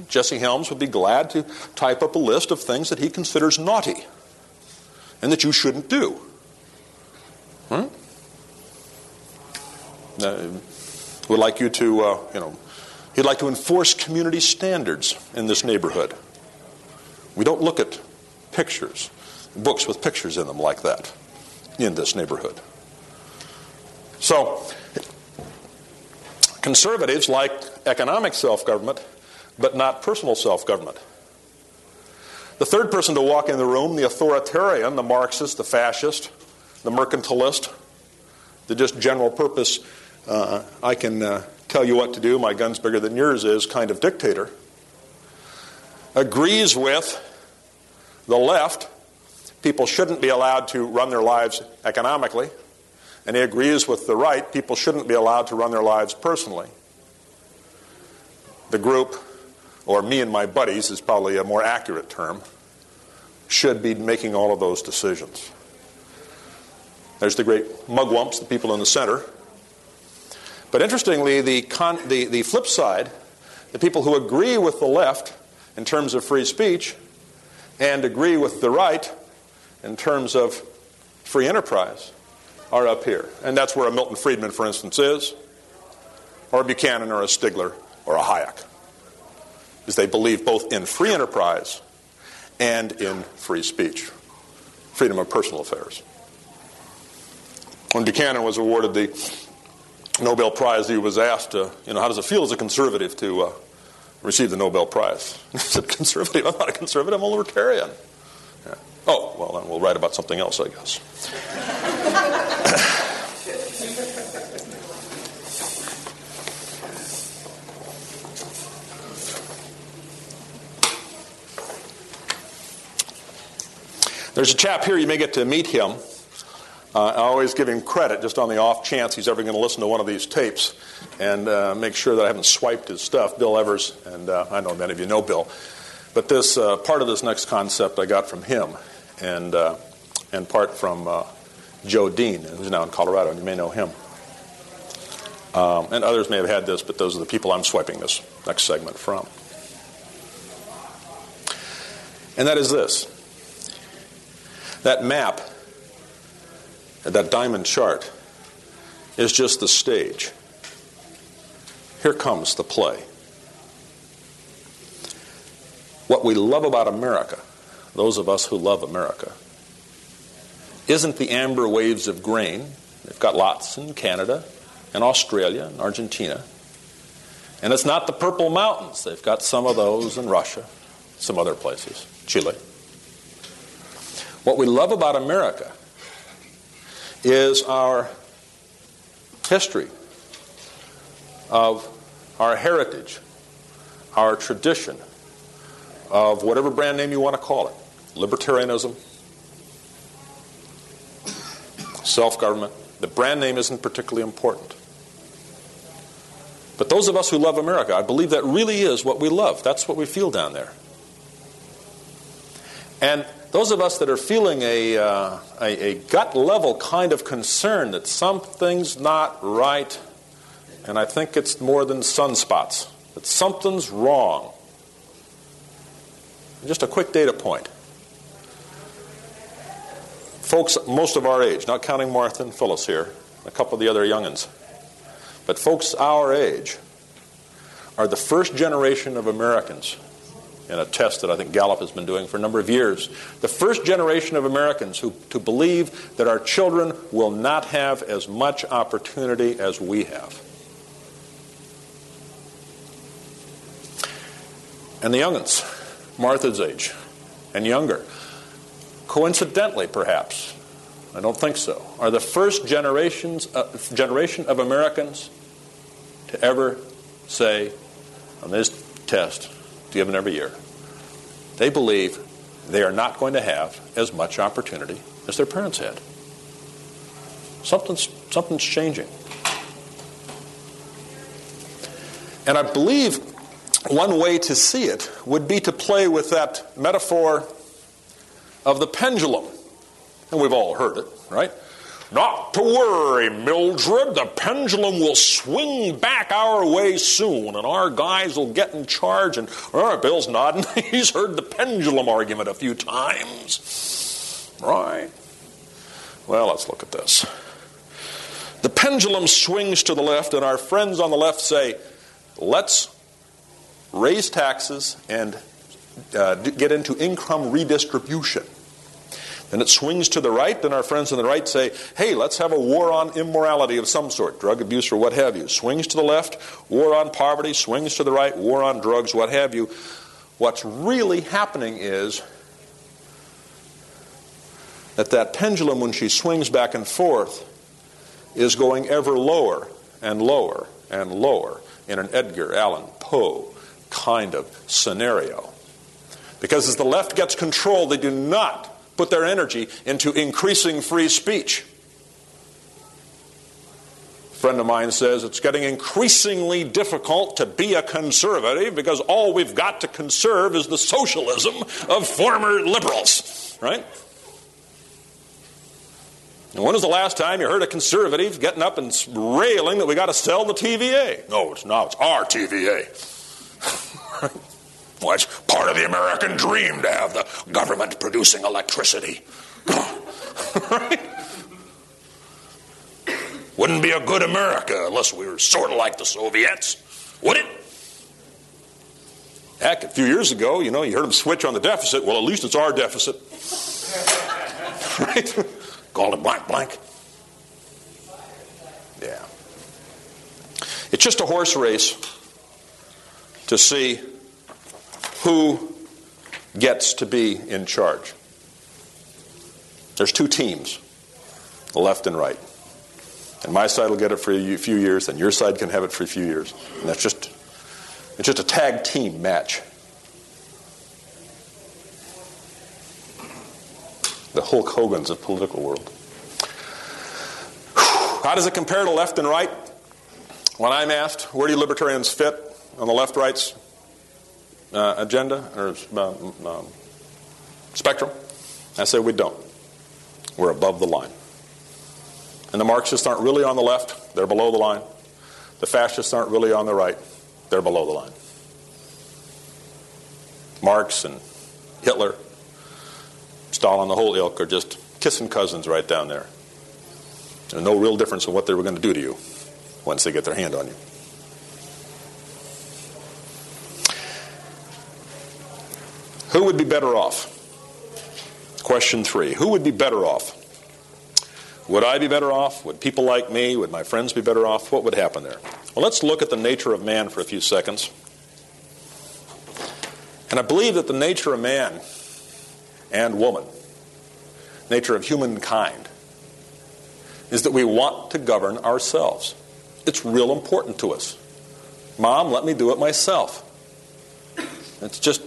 Jesse Helms would be glad to type up a list of things that he considers naughty and that you shouldn't do. Hmm? Uh, would like you to, uh, you know, He'd like to enforce community standards in this neighborhood. We don't look at pictures, books with pictures in them like that in this neighborhood. So, Conservatives like economic self government, but not personal self government. The third person to walk in the room, the authoritarian, the Marxist, the fascist, the mercantilist, the just general purpose, uh, I can uh, tell you what to do, my gun's bigger than yours is kind of dictator, agrees with the left. People shouldn't be allowed to run their lives economically. And he agrees with the right. People shouldn't be allowed to run their lives personally. The group or me and my buddies is probably a more accurate term, should be making all of those decisions. There's the great mugwumps, the people in the center. But interestingly, the, con- the, the flip side, the people who agree with the left in terms of free speech and agree with the right in terms of free enterprise, are up here. And that's where a Milton Friedman, for instance, is, or a Buchanan, or a Stigler, or a Hayek is they believe both in free enterprise and in free speech, freedom of personal affairs. When Buchanan was awarded the Nobel Prize, he was asked, uh, you know, how does it feel as a conservative to uh, receive the Nobel Prize? [LAUGHS] He said, conservative? I'm not a conservative, I'm a libertarian. Yeah. Oh, well, then we'll write about something else, I guess. [LAUGHS] There's a chap here, you may get to meet him. Uh, I always give him credit just on the off chance he's ever going to listen to one of these tapes and uh, make sure that I haven't swiped his stuff. Bill Evers, and uh, I know many of you know Bill. But this uh, part of this next concept I got from him, and, uh, and part from uh, Joe Dean, who's now in Colorado, and you may know him. Um, and others may have had this, but those are the people I'm swiping this next segment from. And that is this that map, that diamond chart, is just the stage. Here comes the play. What we love about America, those of us who love America, isn't the amber waves of grain. They've got lots in Canada and Australia and Argentina. And it's not the purple mountains. They've got some of those in Russia, some other places, Chile. What we love about America is our history of our heritage, our tradition of whatever brand name you want to call it libertarianism, self government. The brand name isn't particularly important. But those of us who love America, I believe that really is what we love. That's what we feel down there. And those of us that are feeling a, uh, a, a gut level kind of concern that something's not right, and I think it's more than sunspots, that something's wrong. Just a quick data point. Folks, most of our age, not counting Martha and Phyllis here, a couple of the other youngins, but folks our age are the first generation of Americans in a test that I think Gallup has been doing for a number of years. The first generation of Americans who to believe that our children will not have as much opportunity as we have. And the youngins, Martha's age and younger, coincidentally perhaps, I don't think so, are the first generations, uh, generation of Americans to ever say on this test, given every year. They believe they are not going to have as much opportunity as their parents had. Something's, something's changing. And I believe one way to see it would be to play with that metaphor of the pendulum. And we've all heard it, right? Not to worry, Mildred. The pendulum will swing back our way soon, and our guys will get in charge. And oh, Bill's nodding. [LAUGHS] He's heard the pendulum argument a few times. Right. Well, let's look at this. The pendulum swings to the left, and our friends on the left say, let's raise taxes and uh, get into income redistribution. Then it swings to the right, then our friends on the right say, hey, let's have a war on immorality of some sort, drug abuse or what have you. Swings to the left, war on poverty, swings to the right, war on drugs, what have you. What's really happening is that that pendulum, when she swings back and forth, is going ever lower and lower and lower in an Edgar Allan Poe kind of scenario. Because as the left gets control, they do not put their energy into increasing free speech. A friend of mine says it's getting increasingly difficult to be a conservative because all we've got to conserve is the socialism of former liberals, right? And when was the last time you heard a conservative getting up and railing that we got to sell the TVA? No, it's not. It's our TVA. [LAUGHS] well, it's part of the American dream to have the government producing electricity. right? [LAUGHS] Wouldn't be a good America unless we were sort of like the Soviets, would it? Heck, a few years ago, you know, you heard them switch on the deficit. Well, at least it's our deficit. [LAUGHS] right? Called it blank blank. Yeah. It's just a horse race to see who gets to be in charge. There's two teams, the left and right. And my side will get it for a few years, and your side can have it for a few years. And that's just it's just a tag team match. the Hulk Hogan's of political world. How does it compare to left and right? When I'm asked, where do libertarians fit on the left right's uh, agenda or uh, um, spectrum? I say we don't. We're above the line. And the Marxists aren't really on the left, they're below the line. The fascists aren't really on the right, they're below the line. Marx and Hitler Stalin, the whole ilk, are just kissing cousins right down there. There's no real difference in what they were going to do to you once they get their hand on you. Who would be better off? Question three Who would be better off? Would I be better off? Would people like me? Would my friends be better off? What would happen there? Well, let's look at the nature of man for a few seconds. And I believe that the nature of man and woman, nature of humankind, is that we want to govern ourselves. It's real important to us. Mom, let me do it myself. It's just,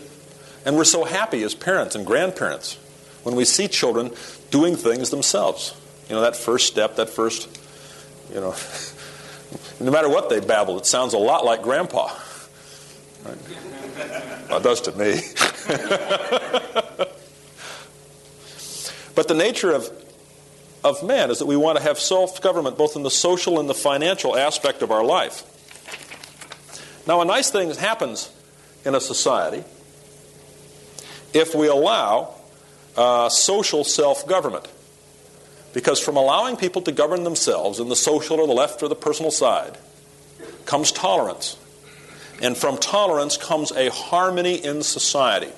and we're so happy as parents and grandparents when we see children doing things themselves. You know, that first step, that first, you know, [LAUGHS] no matter what they babble, it sounds a lot like grandpa. Right? Well, it does to me. [LAUGHS] But the nature of, of man is that we want to have self government both in the social and the financial aspect of our life. Now, a nice thing happens in a society if we allow uh, social self government. Because from allowing people to govern themselves in the social or the left or the personal side comes tolerance. And from tolerance comes a harmony in society.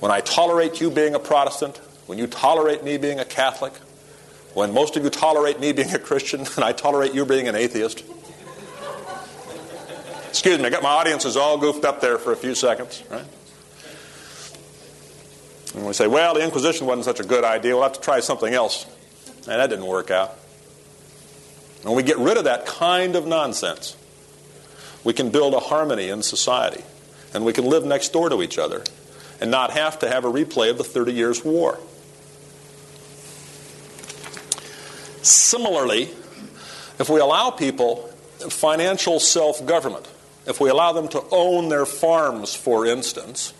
When I tolerate you being a Protestant, when you tolerate me being a Catholic, when most of you tolerate me being a Christian, [LAUGHS] and I tolerate you being an atheist. Excuse me, I got my audiences all goofed up there for a few seconds, right? And we say, well, the Inquisition wasn't such a good idea, we'll have to try something else. And that didn't work out. When we get rid of that kind of nonsense, we can build a harmony in society, and we can live next door to each other and not have to have a replay of the 30 Years' War. Similarly, if we allow people financial self government, if we allow them to own their farms, for instance,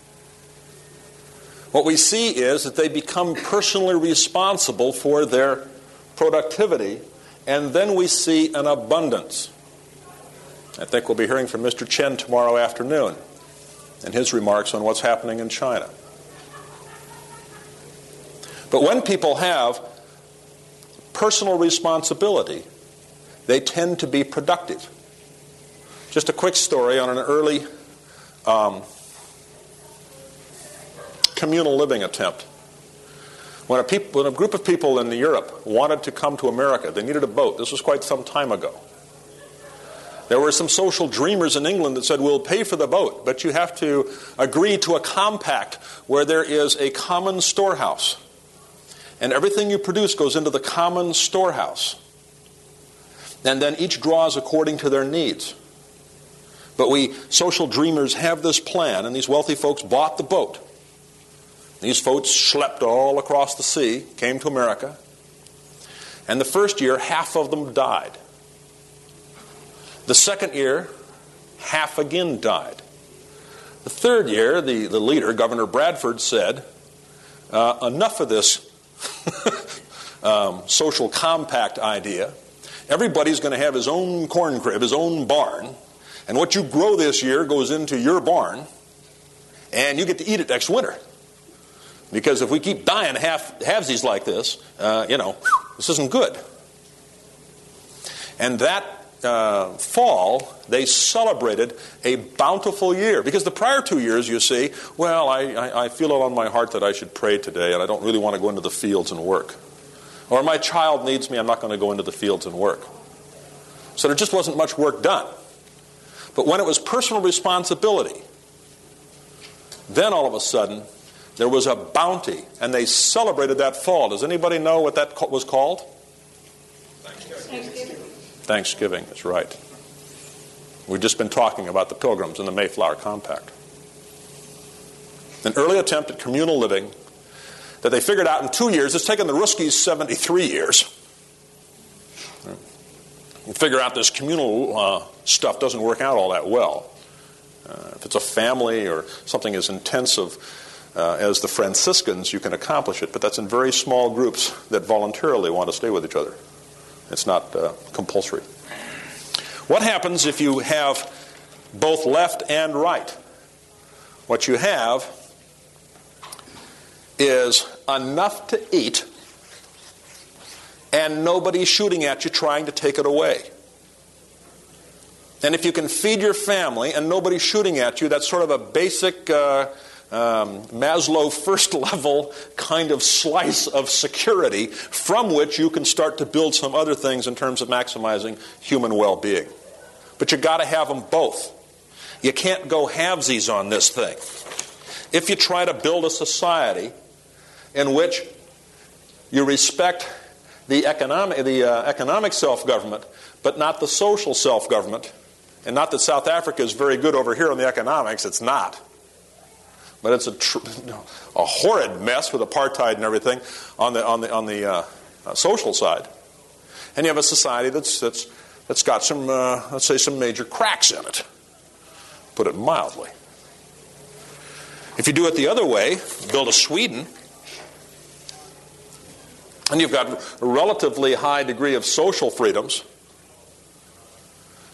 what we see is that they become personally responsible for their productivity, and then we see an abundance. I think we'll be hearing from Mr. Chen tomorrow afternoon and his remarks on what's happening in China. But when people have personal responsibility, they tend to be productive. Just a quick story on an early um, communal living attempt. When a, peop- when a group of people in Europe wanted to come to America, they needed a boat. This was quite some time ago. There were some social dreamers in England that said, We'll pay for the boat, but you have to agree to a compact where there is a common storehouse. And everything you produce goes into the common storehouse. And then each draws according to their needs. But we social dreamers have this plan, and these wealthy folks bought the boat. These folks schlepped all across the sea, came to America, and the first year, half of them died. The second year, half again died. The third year, the, the leader, Governor Bradford, said, uh, Enough of this [LAUGHS] um, social compact idea. Everybody's going to have his own corn crib, his own barn, and what you grow this year goes into your barn, and you get to eat it next winter. Because if we keep dying half halvesies like this, uh, you know, this isn't good. And that uh, fall, they celebrated a bountiful year. Because the prior two years, you see, well, I, I, I, feel it on my heart that I should pray today, and I don't really want to go into the fields and work. Or my child needs me, I'm not going to go into the fields and work. So there just wasn't much work done. But when it was personal responsibility, then all of a sudden, there was a bounty, and they celebrated that fall. Does anybody know what that was called? Thanksgiving. Thanksgiving, that's right. We've just been talking about the Pilgrims and the Mayflower Compact. An early attempt at communal living that they figured out in two years. It's taken the Ruskies 73 years. You figure out this communal uh, stuff doesn't work out all that well. Uh, if it's a family or something as intensive uh, as the Franciscans, you can accomplish it, but that's in very small groups that voluntarily want to stay with each other. It's not uh, compulsory. What happens if you have both left and right? What you have is enough to eat and nobody shooting at you trying to take it away. And if you can feed your family and nobody shooting at you, that's sort of a basic uh, um, Maslow first [LAUGHS] level kind of slice of security from which you can start to build some other things in terms of maximizing human well being. But you've got to have them both. You can't go halvesies on this thing. If you try to build a society in which you respect the economic, the, uh, economic self government, but not the social self government, and not that South Africa is very good over here on the economics, it's not. But it's a, tr- [LAUGHS] a horrid mess with apartheid and everything on the, on the, on the uh, uh, social side. And you have a society that's, that's, that's got some, uh, let's say, some major cracks in it, put it mildly. If you do it the other way, build a Sweden, and you've got a relatively high degree of social freedoms,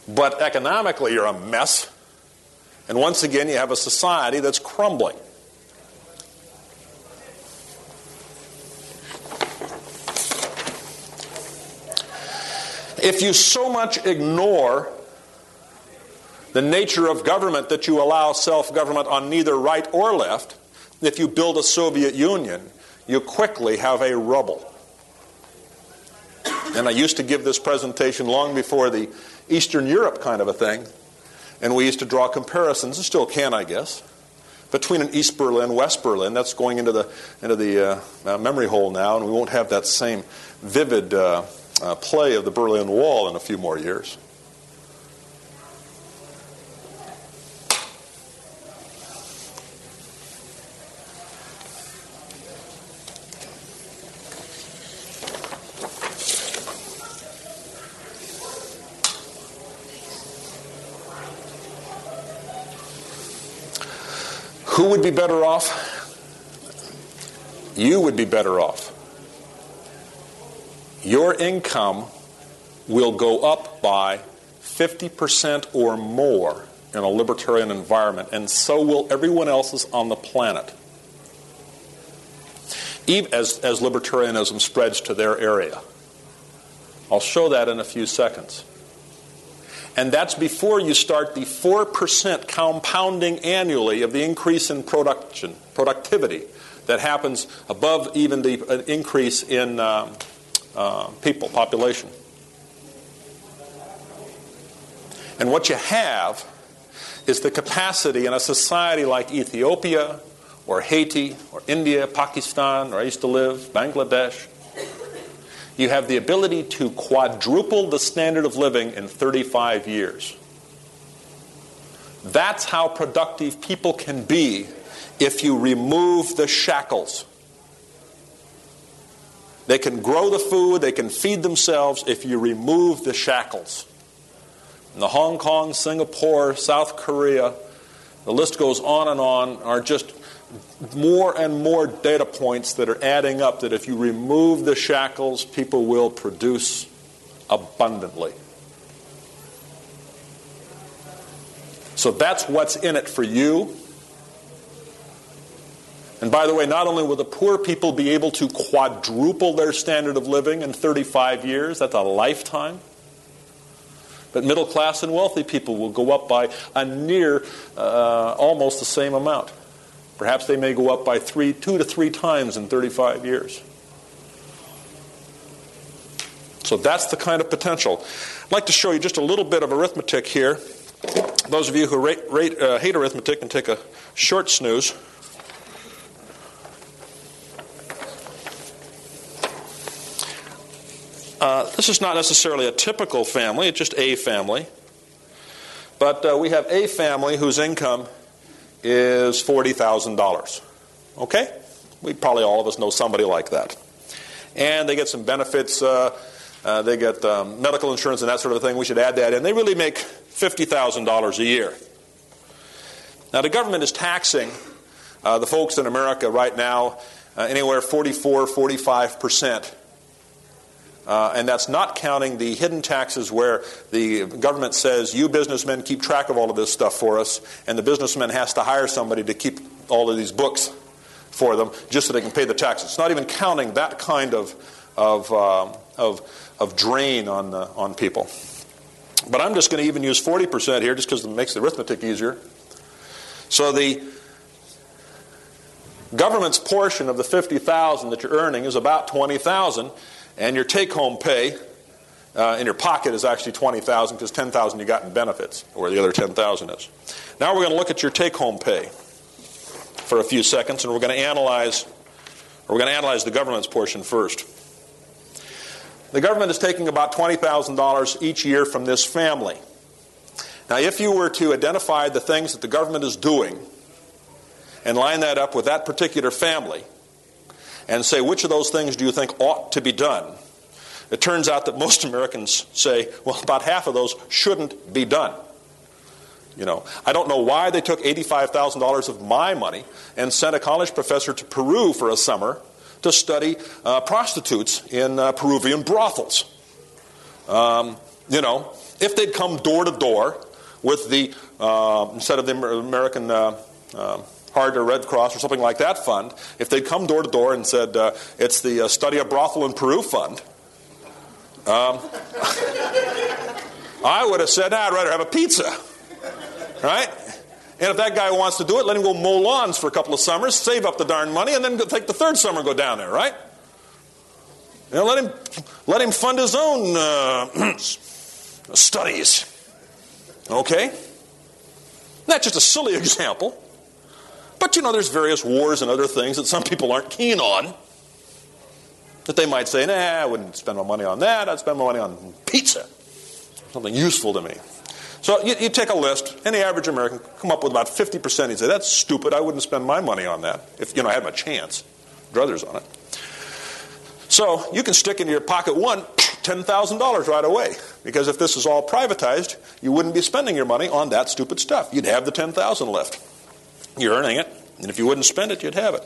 but economically you're a mess and once again, you have a society that's crumbling. If you so much ignore the nature of government that you allow self government on neither right or left, if you build a Soviet Union, you quickly have a rubble. And I used to give this presentation long before the Eastern Europe kind of a thing. And we used to draw comparisons, and still can, I guess, between an East Berlin, West Berlin. That's going into the, into the uh, uh, memory hole now, and we won't have that same vivid uh, uh play of the Berlin Wall in a few more years. Who would be better off? You would be better off. Your income will go up by 50% or more in a libertarian environment, and so will everyone else's on the planet. Even as, as libertarianism spreads to their area. I'll show that in a few seconds. And that's before you start the 4% compounding annually of the increase in production, productivity that happens above even the uh, increase in um, uh, people, population. And what you have is the capacity in a society like Ethiopia or Haiti or India, Pakistan, where I used to live, Bangladesh. You have the ability to quadruple the standard of living in 35 years. That's how productive people can be if you remove the shackles. They can grow the food, they can feed themselves if you remove the shackles. In the Hong Kong, Singapore, South Korea, the list goes on and on, are just more and more data points that are adding up that if you remove the shackles, people will produce abundantly. So that's what's in it for you. And by the way, not only will the poor people be able to quadruple their standard of living in 35 years, that's a lifetime, but middle class and wealthy people will go up by a near uh, almost the same amount. Perhaps they may go up by three, two to three times in 35 years. So that's the kind of potential. I'd like to show you just a little bit of arithmetic here. Those of you who rate, rate, uh, hate arithmetic can take a short snooze. Uh, this is not necessarily a typical family, it's just a family. But uh, we have a family whose income is $40,000. Okay? We probably all of us know somebody like that. And they get some benefits. Uh, uh, they get um, medical insurance and that sort of thing. We should add that in. They really make $50,000 a year. Now, the government is taxing uh, the folks in America right now uh, anywhere 44, 45 percent uh, and that's not counting the hidden taxes where the government says, you businessmen keep track of all of this stuff for us, and the businessman has to hire somebody to keep all of these books for them just so they can pay the taxes. It's not even counting that kind of, of, uh, of, of drain on, uh, on people. But I'm just going to even use 40% here just because it makes the arithmetic easier. So the government's portion of the 50,000 that you're earning is about 20,000 and your take home pay uh, in your pocket is actually 20000 because 10000 you got in benefits, where the other 10000 is. Now we're going to look at your take home pay for a few seconds, and we're going to analyze, we're going to analyze the government's portion first. The government is taking about $20,000 each year from this family. Now, if you were to identify the things that the government is doing and line that up with that particular family, and say, which of those things do you think ought to be done? It turns out that [LAUGHS] most Americans say, well, about half of those shouldn't be done. You know, I don't know why they took $85,000 of my money and sent a college professor to Peru for a summer to study uh, prostitutes in uh, Peruvian brothels. Um, you know, if they'd come door to door with the, uh, instead of the American uh, uh, Heart or Red Cross or something like that fund, if they'd come door to door and said, uh, it's the uh, Study of Brothel in Peru fund, um, [LAUGHS] I would have said, nah, I'd rather have a pizza. Right? And if that guy wants to do it, let him go mow lawns for a couple of summers, save up the darn money, and then take the third summer and go down there, right? You know, let him let him fund his own uh, [CLEARS THROAT] studies. Okay? That's just a silly [LAUGHS] example. But you know, there's various wars and other things that some people aren't keen on. That they might say, nah, I wouldn't spend my money on that. I'd spend my money on pizza. Something useful to me. So you, you take a list, any average American come up with about 50%. He'd say, that's stupid. I wouldn't spend my money on that if you know I had my chance. Druthers on it. So you can stick into your pocket one $10,000 right away. Because if this is all privatized, you wouldn't be spending your money on that stupid stuff. You'd have the 10000 left. You're earning it, and if you wouldn't spend it, you'd have it.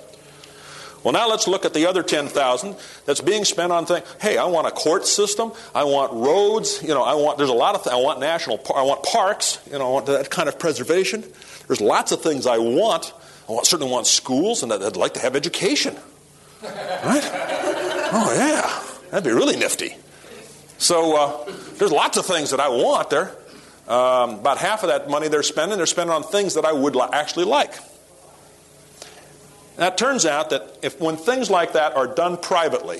Well, now let's look at the other 10,000 that's being spent on things. Hey, I want a court system. I want roads. You know, I want, there's a lot of, th- I want national, I want parks. You know, I want that kind of preservation. There's lots of things I want. I want, certainly want schools, and I'd like to have education. Right? Oh, yeah. That'd be really nifty. So uh, there's lots of things that I want there. Um, about half of that money they're spending, they're spending on things that I would li- actually like. Now, it turns out that if, when things like that are done privately,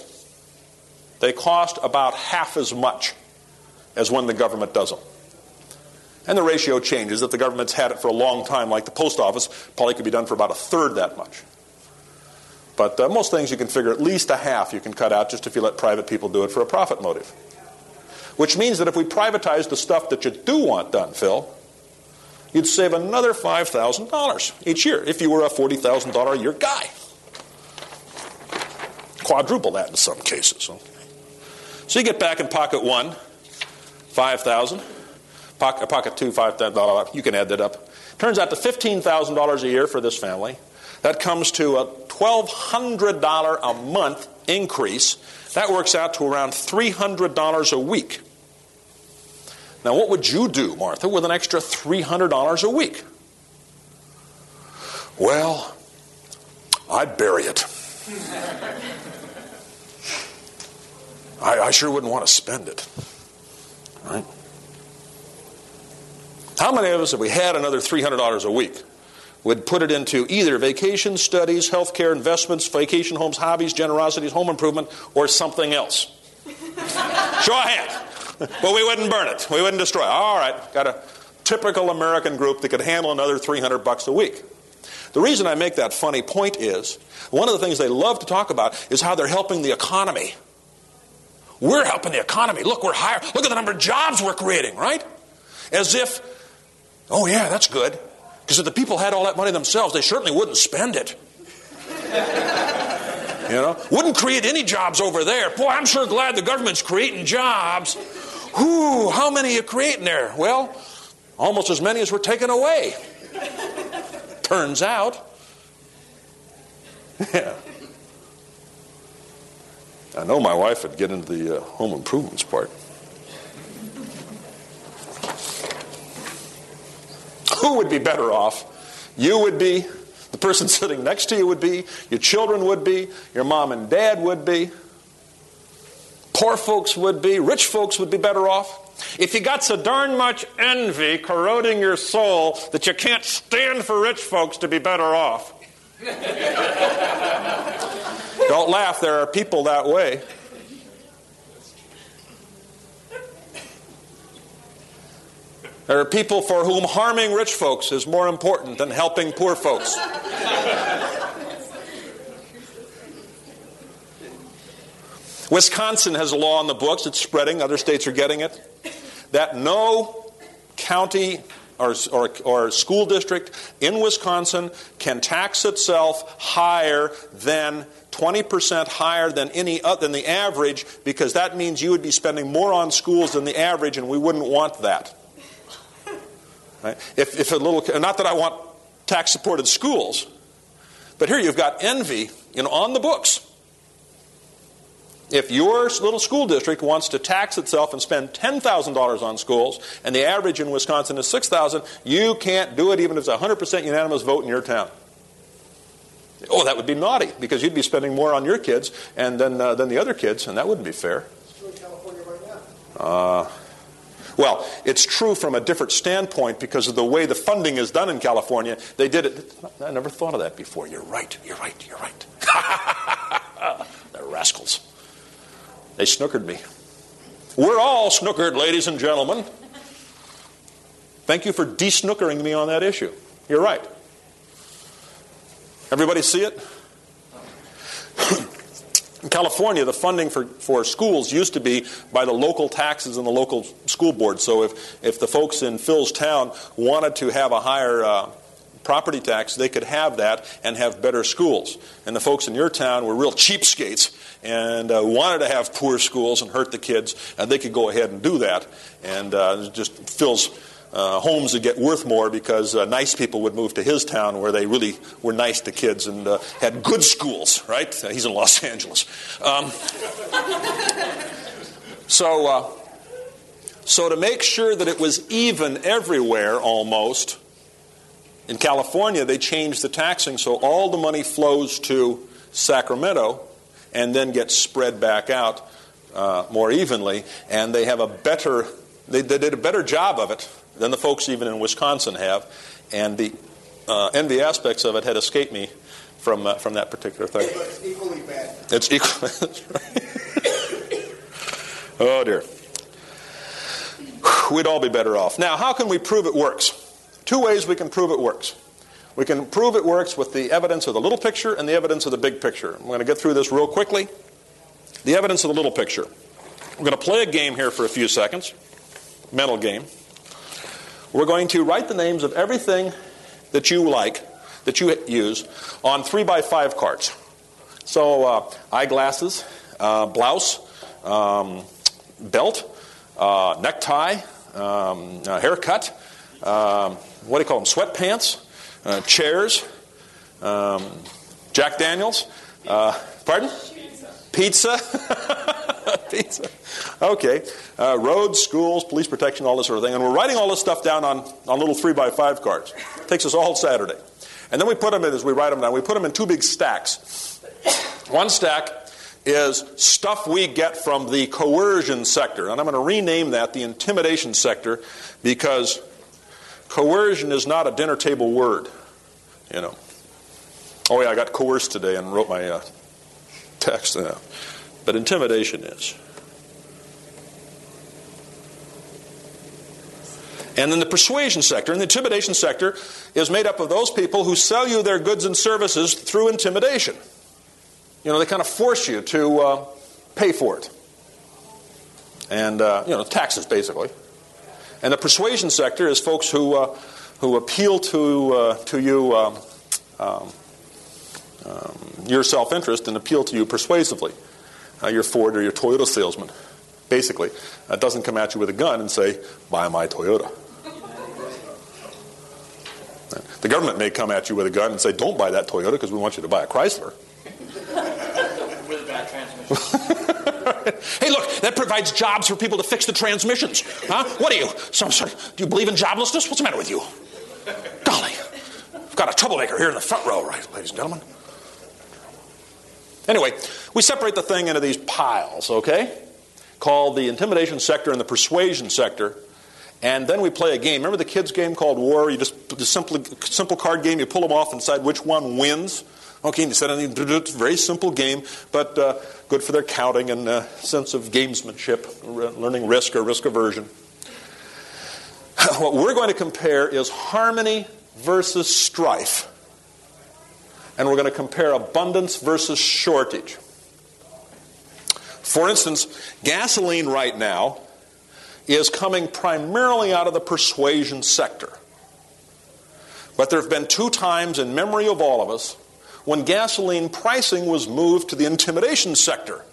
they cost about half as much as when the government does them. And the ratio changes. If the government's had it for a long time, like the post office, probably could be done for about a third that much. But uh, most things you can figure at least a half you can cut out just if you let private people do it for a profit motive. Which means that if we privatize the stuff that you do want done, Phil, you'd save another $5,000 each year if you were a $40,000 a year guy. Quadruple that in some cases. Okay. So you get back in pocket one, 5,000. Pocket, uh, pocket two, $5,000. You can add that up. Turns out to $15,000 a year for this family. That comes to a $1,200 a month increase. That works out to around $300 a week. Now, what would you do, Martha, with an extra $300 a week? Well, I'd bury it. I, I sure wouldn't want to spend it. Right? How many of us, if we had another $300 a week, would put it into either vacation, studies, healthcare, investments, vacation homes, hobbies, generosities, home improvement, or something else? Show a hand. But we wouldn't burn it. We wouldn't destroy it. All right, got a typical American group that could handle another 300 bucks a week. The reason I make that funny point is one of the things they love to talk about is how they're helping the economy. We're helping the economy. Look, we're higher. Look at the number of jobs we're creating, right? As if, oh yeah, that's good. Because if the people had all that money themselves, they certainly wouldn't spend it. you know, wouldn't create any jobs over there. Boy, I'm sure glad the government's creating jobs. Whew, how many you creating there? Well, almost as many as were taken away. Turns out. [LAUGHS] Yeah. I know my wife would get into the uh, home improvements part. [LAUGHS] Who would be better off? You would be, the person [LAUGHS] sitting next to you would be, your children would be, your mom and dad would be. Poor folks would be, rich folks would be better off. If you got so darn much envy corroding your soul that you can't stand for rich folks to be better off. [LAUGHS] Don't laugh, there are people that way. There are people for whom harming rich folks is more important than helping poor folks. Wisconsin has a law on the books, it's spreading, other states are getting it, that no county or, or, or, school district in Wisconsin can tax itself higher than 20% higher than any uh, than the average because that means you would be spending more on schools than the average and we wouldn't want that. Right? If, if a little not that I want tax supported schools, but here you've got envy know, on the books if your little school district wants to tax itself and spend $10,000 on schools, and the average in Wisconsin is 6,000, you can't do it even if it's a 100% unanimous vote in your town. Oh, that would be naughty because you'd be spending more on your kids and than, uh, than the other kids, and that wouldn't be fair. It's true in California right now. Uh, well, it's true from a different standpoint because of the way the funding is done in California. They did it. I never thought of that before. You're right. You're right. You're right. [LAUGHS] They're rascals. They snookered me. We're all snookered, ladies and gentlemen. Thank you for de-snookering me on that issue. You're right. Everybody see it? [CLEARS THROAT] In California, the funding for, for schools used to be by the local taxes and the local school board. So if, if the folks in Phil's town wanted to have a higher uh, property tax, they could have that and have better schools. And the folks in your town were real cheapskates and uh, wanted to have poor schools and hurt the kids, and they could go ahead and do that. And uh, just Phil's uh, homes would get worth more because uh, nice people would move to his town where they really were nice to kids and uh, had good schools, right? Uh, he's in Los [LAUGHS] Angeles. Um, so, uh, so, to make sure that it was even everywhere almost, in California, they changed the taxing so all the money flows to Sacramento and then gets spread back out uh, more evenly. And they have a better, they, they, did a better job of it than the folks even in Wisconsin have. And the uh, envy aspects of it had escaped me from, uh, from that particular thing. It's equally bad. It's equal. [LAUGHS] oh dear. We'd all be better off. Now, how can we prove it works? Two ways we can prove it works. We can prove it works with the evidence of the little picture and the evidence of the big picture. I'm going to get through this real quickly. The evidence of the little picture. We're going to play a game here for a few seconds, mental game. We're going to write the names of everything that you like, that you use, on three by five cards. So, uh, eyeglasses, uh, blouse, um, belt, uh, necktie, um, haircut, um, what do you call them? Sweatpants, uh, chairs, um, Jack Daniels. Uh, pardon? Pizza. [LAUGHS] Pizza. Okay. Uh, roads, schools, police protection, all this sort of thing. And we're writing all this stuff down on, on little three by five cards. It takes us all Saturday. And then we put them in, as we write them down, we put them in two big stacks. One stack is stuff we get from the coercion sector. And I'm going to rename that the intimidation sector because coercion is not a dinner table word. You know. Oh, yeah, I got coerced today and wrote my uh, text. Uh, but intimidation is. And then the persuasion sector and the intimidation sector is made up of those people who sell you their goods and services through intimidation. You know, they kind of force you to uh, pay for it. And, uh, you know, taxes basically. And the persuasion sector is folks who, uh, who appeal to, uh, to you, um, um, um, your self interest, and appeal to you persuasively. Uh, your Ford or your Toyota salesman, basically, uh, doesn't come at you with a gun and say, buy my Toyota. The government may come at you with a gun and say, don't buy that Toyota because we want you to buy a Chrysler. With bad transmission. [LAUGHS] [LAUGHS] hey, look, that provides jobs for people to fix the transmissions. Huh? What are you? Some sort of, do you believe in joblessness? What's the matter with you? Golly, I've got a troublemaker here in the front row, right, ladies and gentlemen? Anyway, we separate the thing into these piles, okay? Called the intimidation sector and the persuasion sector. And then we play a game. Remember the kids' game called War? You just the simple simple card game. You pull them off and decide which one wins. Okay, and you anything. It's a very simple game, but uh, good for their counting and uh, sense of gamesmanship, learning risk or risk aversion. [LAUGHS] What we're going to compare is harmony versus strife. And we're going to compare abundance versus shortage. For instance, gasoline right now is coming primarily out of the persuasion sector. But there have been two times in memory of all of us when gasoline pricing was moved to the intimidation sector.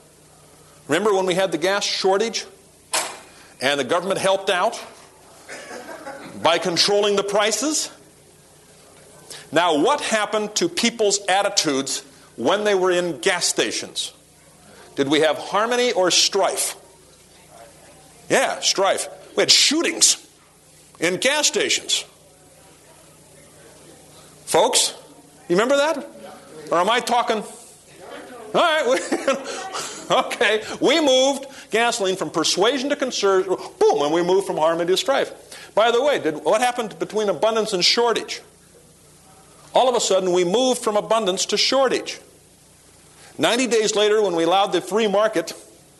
Remember when we had the gas shortage and the government helped out by controlling the prices? Now, what happened to people's attitudes when they were in gas stations? Did we have harmony or strife? Yeah, strife. We had shootings in gas stations. Folks, you remember that? Or am I talking? All right. [LAUGHS] okay. We moved gasoline from persuasion to concern. Boom, and we moved from harmony to strife. By the way, did, what happened between abundance and shortage? All of a sudden, we moved from abundance to shortage. 90 days later, when we allowed the free market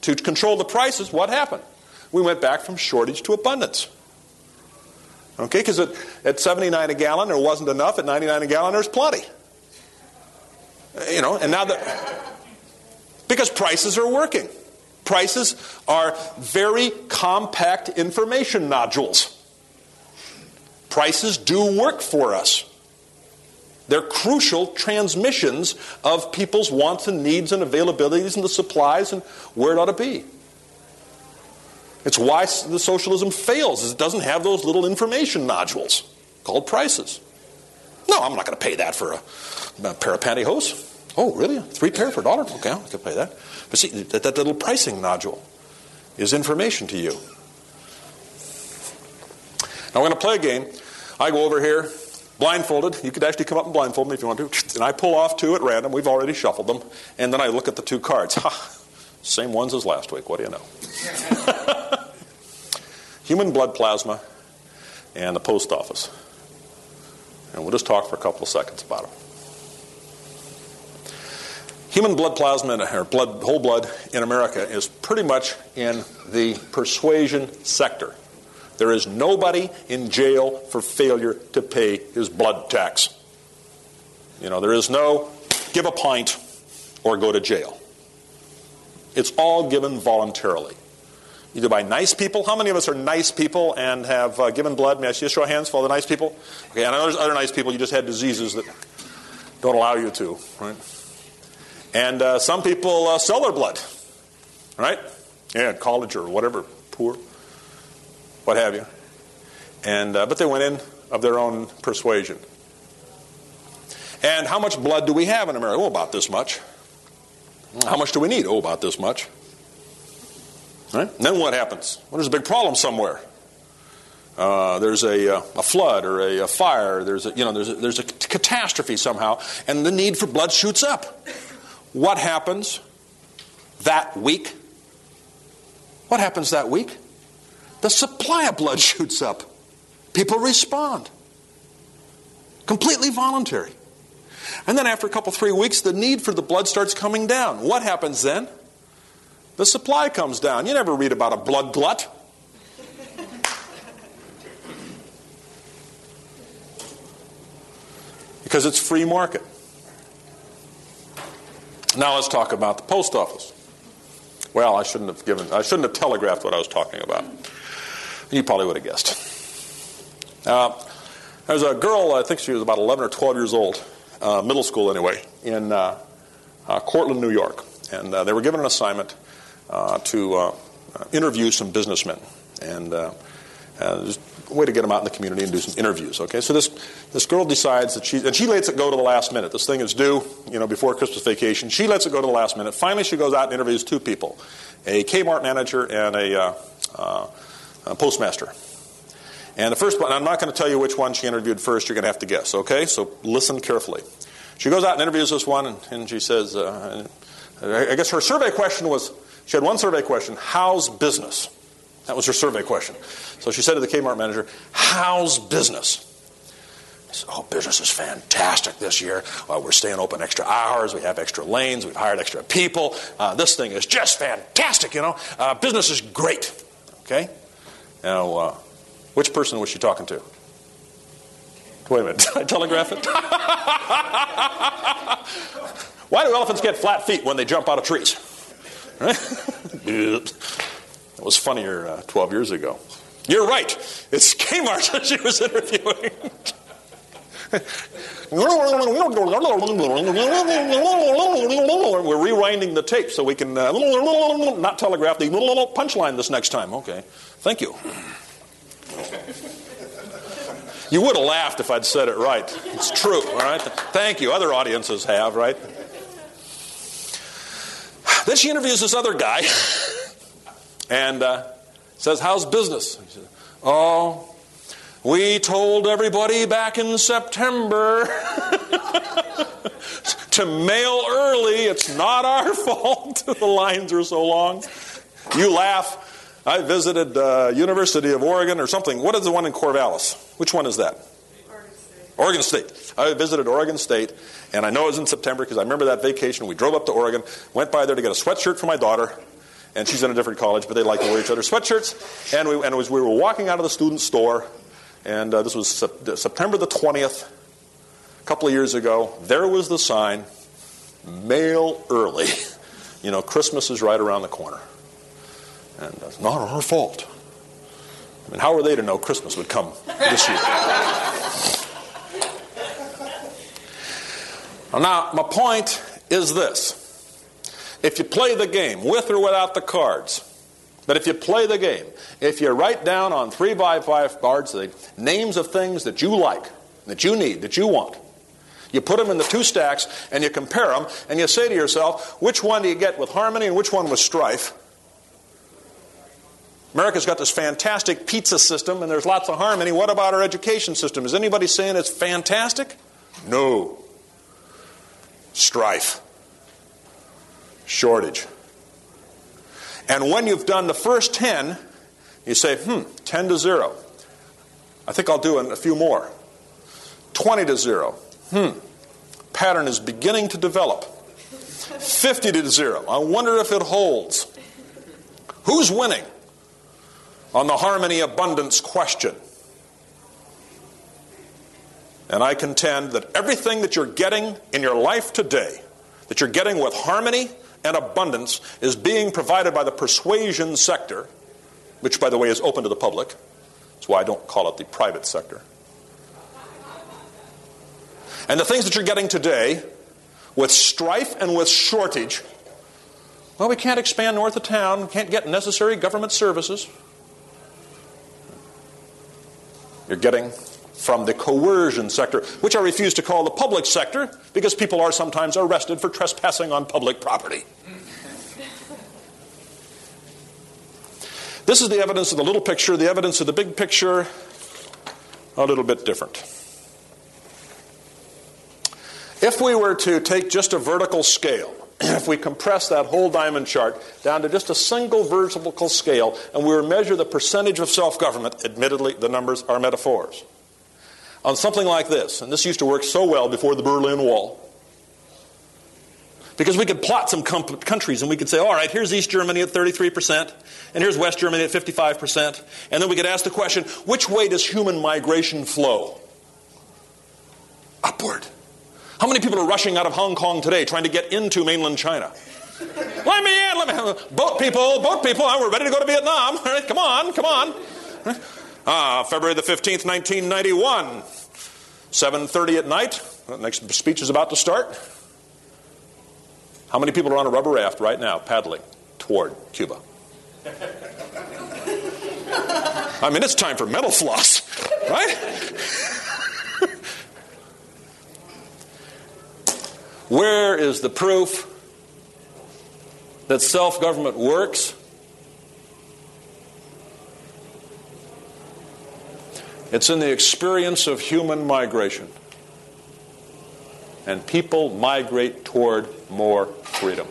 to control the prices, what happened? We went back from shortage to abundance. Okay, because at, at 79 a gallon, there wasn't enough. At 99 a gallon, there's plenty. Uh, you know, and now that. Because prices are working. Prices are very compact information nodules. Prices do work for us. They're crucial transmissions of people's wants and needs and availabilities and the supplies and where it ought to be. It's why the socialism fails, is it doesn't have those little information nodules called prices. No, I'm not going to pay that for a, a, pair of pantyhose. Oh, really? Three pair for a dollar? Okay, I can pay that. But see, that, that little pricing nodule is information to you. Now, we're going to play a game. I go over here, blindfolded. You could actually come up and blindfold me if you want to. And I pull off two at random. We've already shuffled them. And then I look at the two cards. Ha! Same ones as last week. What do you know? [LAUGHS] Human blood plasma and the post office. And we'll just talk for a couple of seconds about them. Human blood plasma or blood, whole blood in America is pretty much in the persuasion sector. There is nobody in jail for failure to pay his blood tax. You know, there is no give a pint or go to jail. It's all given voluntarily. Either by nice people. How many of us are nice people and have uh, given blood? May I see a show of hands for all the nice people? Okay, I know there's other nice people. You just had diseases that don't allow you to, right? And uh, some people uh, sell their blood, right? Yeah, college or whatever, poor, what have you. And uh, but they went in of their own persuasion. And how much blood do we have in America? Oh, about this much. How much do we need? Oh, about this much. Right? Then what happens? Well, there's a big problem somewhere. Uh, there's a, uh, a, flood or a, a, fire. There's a, you know, there's a, there's a catastrophe somehow, and the need for blood shoots up. What happens that week? What happens that week? The supply of blood [LAUGHS] shoots up. People respond. Completely voluntary. And then after a couple, three weeks, the need for the blood starts coming down. What happens then? The supply comes down. You never read about a blood glut. because it's free market. Now let's talk about the post office. Well, I shouldn't have given I shouldn't have telegraphed what I was talking about. You probably would have guessed. Uh, there's a girl, I think she was about 11 or 12 years old, uh, middle school anyway, in uh, uh Cortland, New York. And uh, they were given an assignment to interview some businessmen. And there's a way to get them out in the community and do some interviews. Okay, so this this girl decides that she and she lets it go to the last minute. This thing is due, you know, before Christmas vacation. She lets it go to the last minute. Finally, she goes out and interviews two people, a Kmart manager and a, uh, uh, a postmaster. And the first one, I'm not going to tell you which one she interviewed first. You're going to have to guess. Okay, so listen carefully. She goes out and interviews this one, and, and she says, uh, I guess her survey question was, she had one survey question: How's business? That was her survey question. So she said to the Kmart manager, How's business? He said, Oh, business is fantastic this year. Well, we're staying open extra hours. We have extra lanes. We've hired extra people. Uh, this thing is just fantastic, you know. Uh, business is great. Okay? Now, uh, which person was she talking to? Wait a minute. Did I telegraph it? [LAUGHS] Why do elephants get flat feet when they jump out of trees? It [LAUGHS] was funnier uh, 12 years ago. You're right. It's Kmart that she was interviewing. We're rewinding the tape so we can uh, not telegraph the punchline this next time. Okay. Thank you. You would have laughed if I'd said it right. It's true, all right? Thank you. Other audiences have, right? Then she interviews this other guy [LAUGHS] and uh, says, How's business? He says, Oh, we told everybody back in September [LAUGHS] to mail early. It's not our [LAUGHS] fault. the lines are so long. You laugh. I visited uh, University of Oregon or something. What is the one in Corvallis? Which one is that? Oregon State. I visited Oregon State, and I know it was in September because I remember that vacation. We drove up to Oregon, went by there to get a sweatshirt for my daughter, and she's in a different college, but they like to wear each other's sweatshirts. And we, and was, we were walking out of the student store, and uh, this was September the 20th, a couple of years ago. There was the sign, mail early. [LAUGHS] You know, Christmas is right around the corner. And it's not our fault. I mean, how were they to know Christmas would come this year? [LAUGHS] now, my point is this if you play the game, with or without the cards, but if you play the game, if you write down on three by five cards the names of things that you like, that you need, that you want, you put them in the two stacks and you compare them and you say to yourself, which one do you get with harmony and which one with strife? America's got this fantastic pizza system and there's lots of harmony. What about our education system? Is anybody saying it's fantastic? No. Strife shortage. And when you've done the first 10, you say, hmm, 10 to 0. I think I'll do a few more. 20 to 0. Hmm, pattern is beginning to develop. 50 to 0. I wonder if it holds. Who's winning on the harmony abundance question? And I contend that everything that you're getting in your life today, that you're getting with harmony and abundance, is being provided by the persuasion sector, which, by the way, is open to the public. That's why I don't call it the private sector. And the things that you're getting today, with strife and with shortage, well, we can't expand north of town, we can't get necessary government services. You're getting from the coercion sector, which I refuse to call the public sector because people are sometimes arrested for trespassing on public property. This is the evidence of the little picture, the evidence of the big picture, a little bit different. If we were to take just a vertical scale, [CLEARS THROAT] if we compress that whole diamond chart down to just a single vertical scale and we were to measure the percentage of self government, admittedly, the numbers are metaphors on something like this, and this used to work so well before the Berlin Wall. Because we could plot some com- countries and we could say, all right, here's East Germany at 33%, and here's West Germany at 55%. And then we could ask the question, which way does human migration flow? Upward. How many people are rushing out of Hong Kong today trying to get into mainland China? [LAUGHS] let me in, let me in. Boat people, boat people, we're ready to go to Vietnam. [LAUGHS] All right, come on, come on. Ah, February the 15th, 1991. 7.30 at night. The next speech is about to start. How many people are on a rubber raft right now paddling toward Cuba? I mean, it's time for metal floss, right? Where is the proof that self government works? It's in the experience of human migration. And people migrate toward more freedom.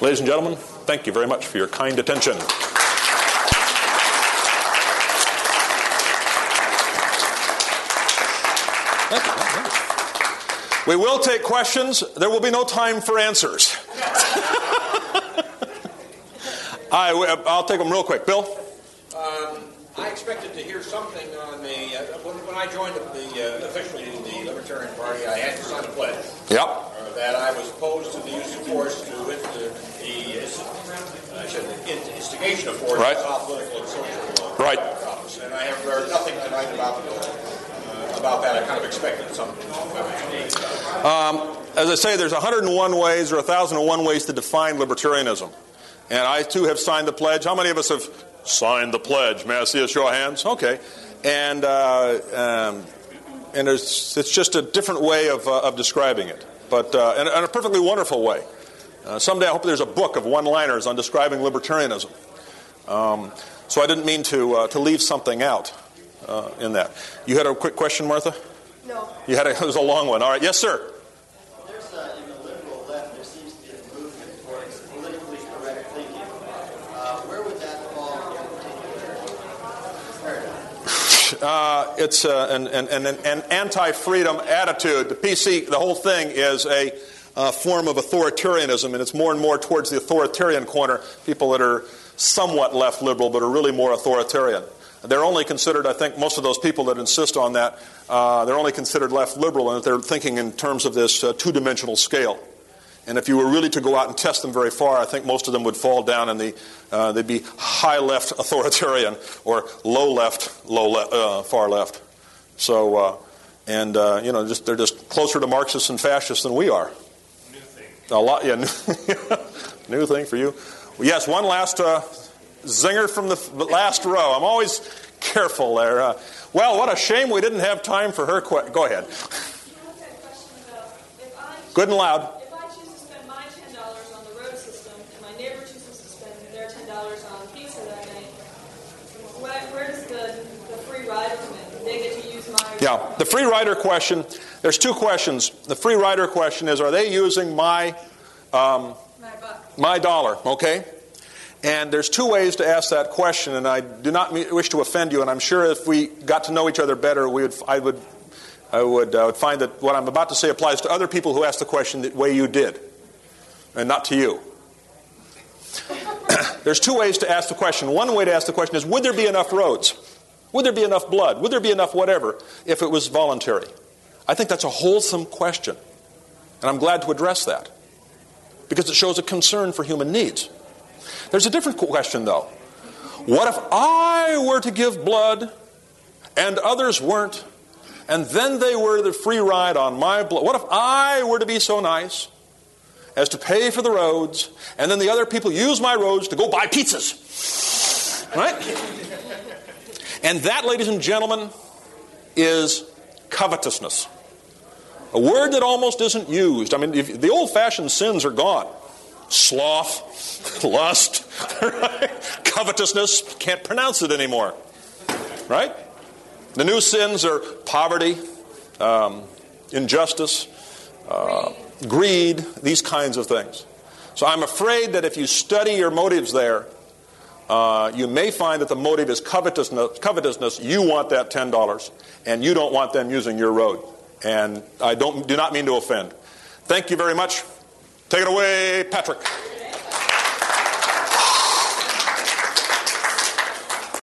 Ladies and gentlemen, thank you very much for your kind attention. We will take questions. There will be no time for answers. I, will take them real quick. Bill? Um, I expected to hear something on the. Uh, when, when, I joined the, the uh, officially the Libertarian Party, I had to sign a pledge. Yep. Uh, that I was opposed to the use of force to the, the, the uh, instigation of force right. political and social right. problems. And I have heard nothing tonight about uh, about that. I kind of expected something. Um, as I say, there's 101 ways or 1,001 ways to define libertarianism. And I too have signed the pledge. How many of us have signed the pledge? May I see a show of hands? Okay. And, uh, um, and it's it's just a different way of, uh, of describing it, but uh, in, in, a perfectly wonderful way. Uh, someday I hope there's a book of one liners on describing libertarianism. Um, so I didn't mean to, uh, to leave something out uh, in that. You had a quick question, Martha? No. You had a, [LAUGHS] it was a long one. All right. Yes, sir. Uh, it's uh, an, an, an, an anti-freedom attitude. The PC, the whole thing is a uh, form of authoritarianism, and it's more and more towards the authoritarian corner. People that are somewhat left liberal, but are really more authoritarian. They're only considered, I think, most of those people that insist on that, uh, they're only considered left liberal, and they're thinking in terms of this uh, two-dimensional scale. And if you were really to go out and test them very far, I think most of them would fall down and the, uh, they'd be high left [LAUGHS] authoritarian or low left, low le- uh, far left. So, uh, and, uh, you know, just, they're just closer to Marxists and fascists than we are. New thing. A lot, yeah, new, [LAUGHS] new thing for you. Well, yes, one last uh, zinger from the last row. I'm always careful there. Uh, well, what a shame we didn't have time for her. Qu- go ahead. Good and loud. Yeah, the free rider question, there's two questions. The free rider question is are they using my, um, my, my dollar? Okay? And there's two ways to ask that question, and I do not wish to offend you, and I'm sure if we got to know each other better, we would, I would I would, I would find that what I'm about to say applies to other people who ask the question the way you did, and not to you. [COUGHS] There's two ways to ask the question. One way to ask the question is Would there be enough roads? Would there be enough blood? Would there be enough whatever if it was voluntary? I think that's a wholesome question. And I'm glad to address that because it shows a concern for human needs. There's a different question, though. What if I were to give blood and others weren't, and then they were the free ride on my blood? What if I were to be so nice as to pay for the roads, and then the other people use my roads to go buy pizzas? Right? And that, ladies and gentlemen, is covetousness. A word that almost isn't used. I mean, if, the old fashioned sins are gone sloth, [LAUGHS] lust, right? [LAUGHS] covetousness, can't pronounce it anymore. Right? The new sins are poverty, um, injustice, uh, greed, these kinds of things. So I'm afraid that if you study your motives there, uh, you may find that the motive is covetousness, covetousness. You want that $10, and you don't want them using your road. And I don't, do not mean to offend. Thank you very much. Take it away, Patrick.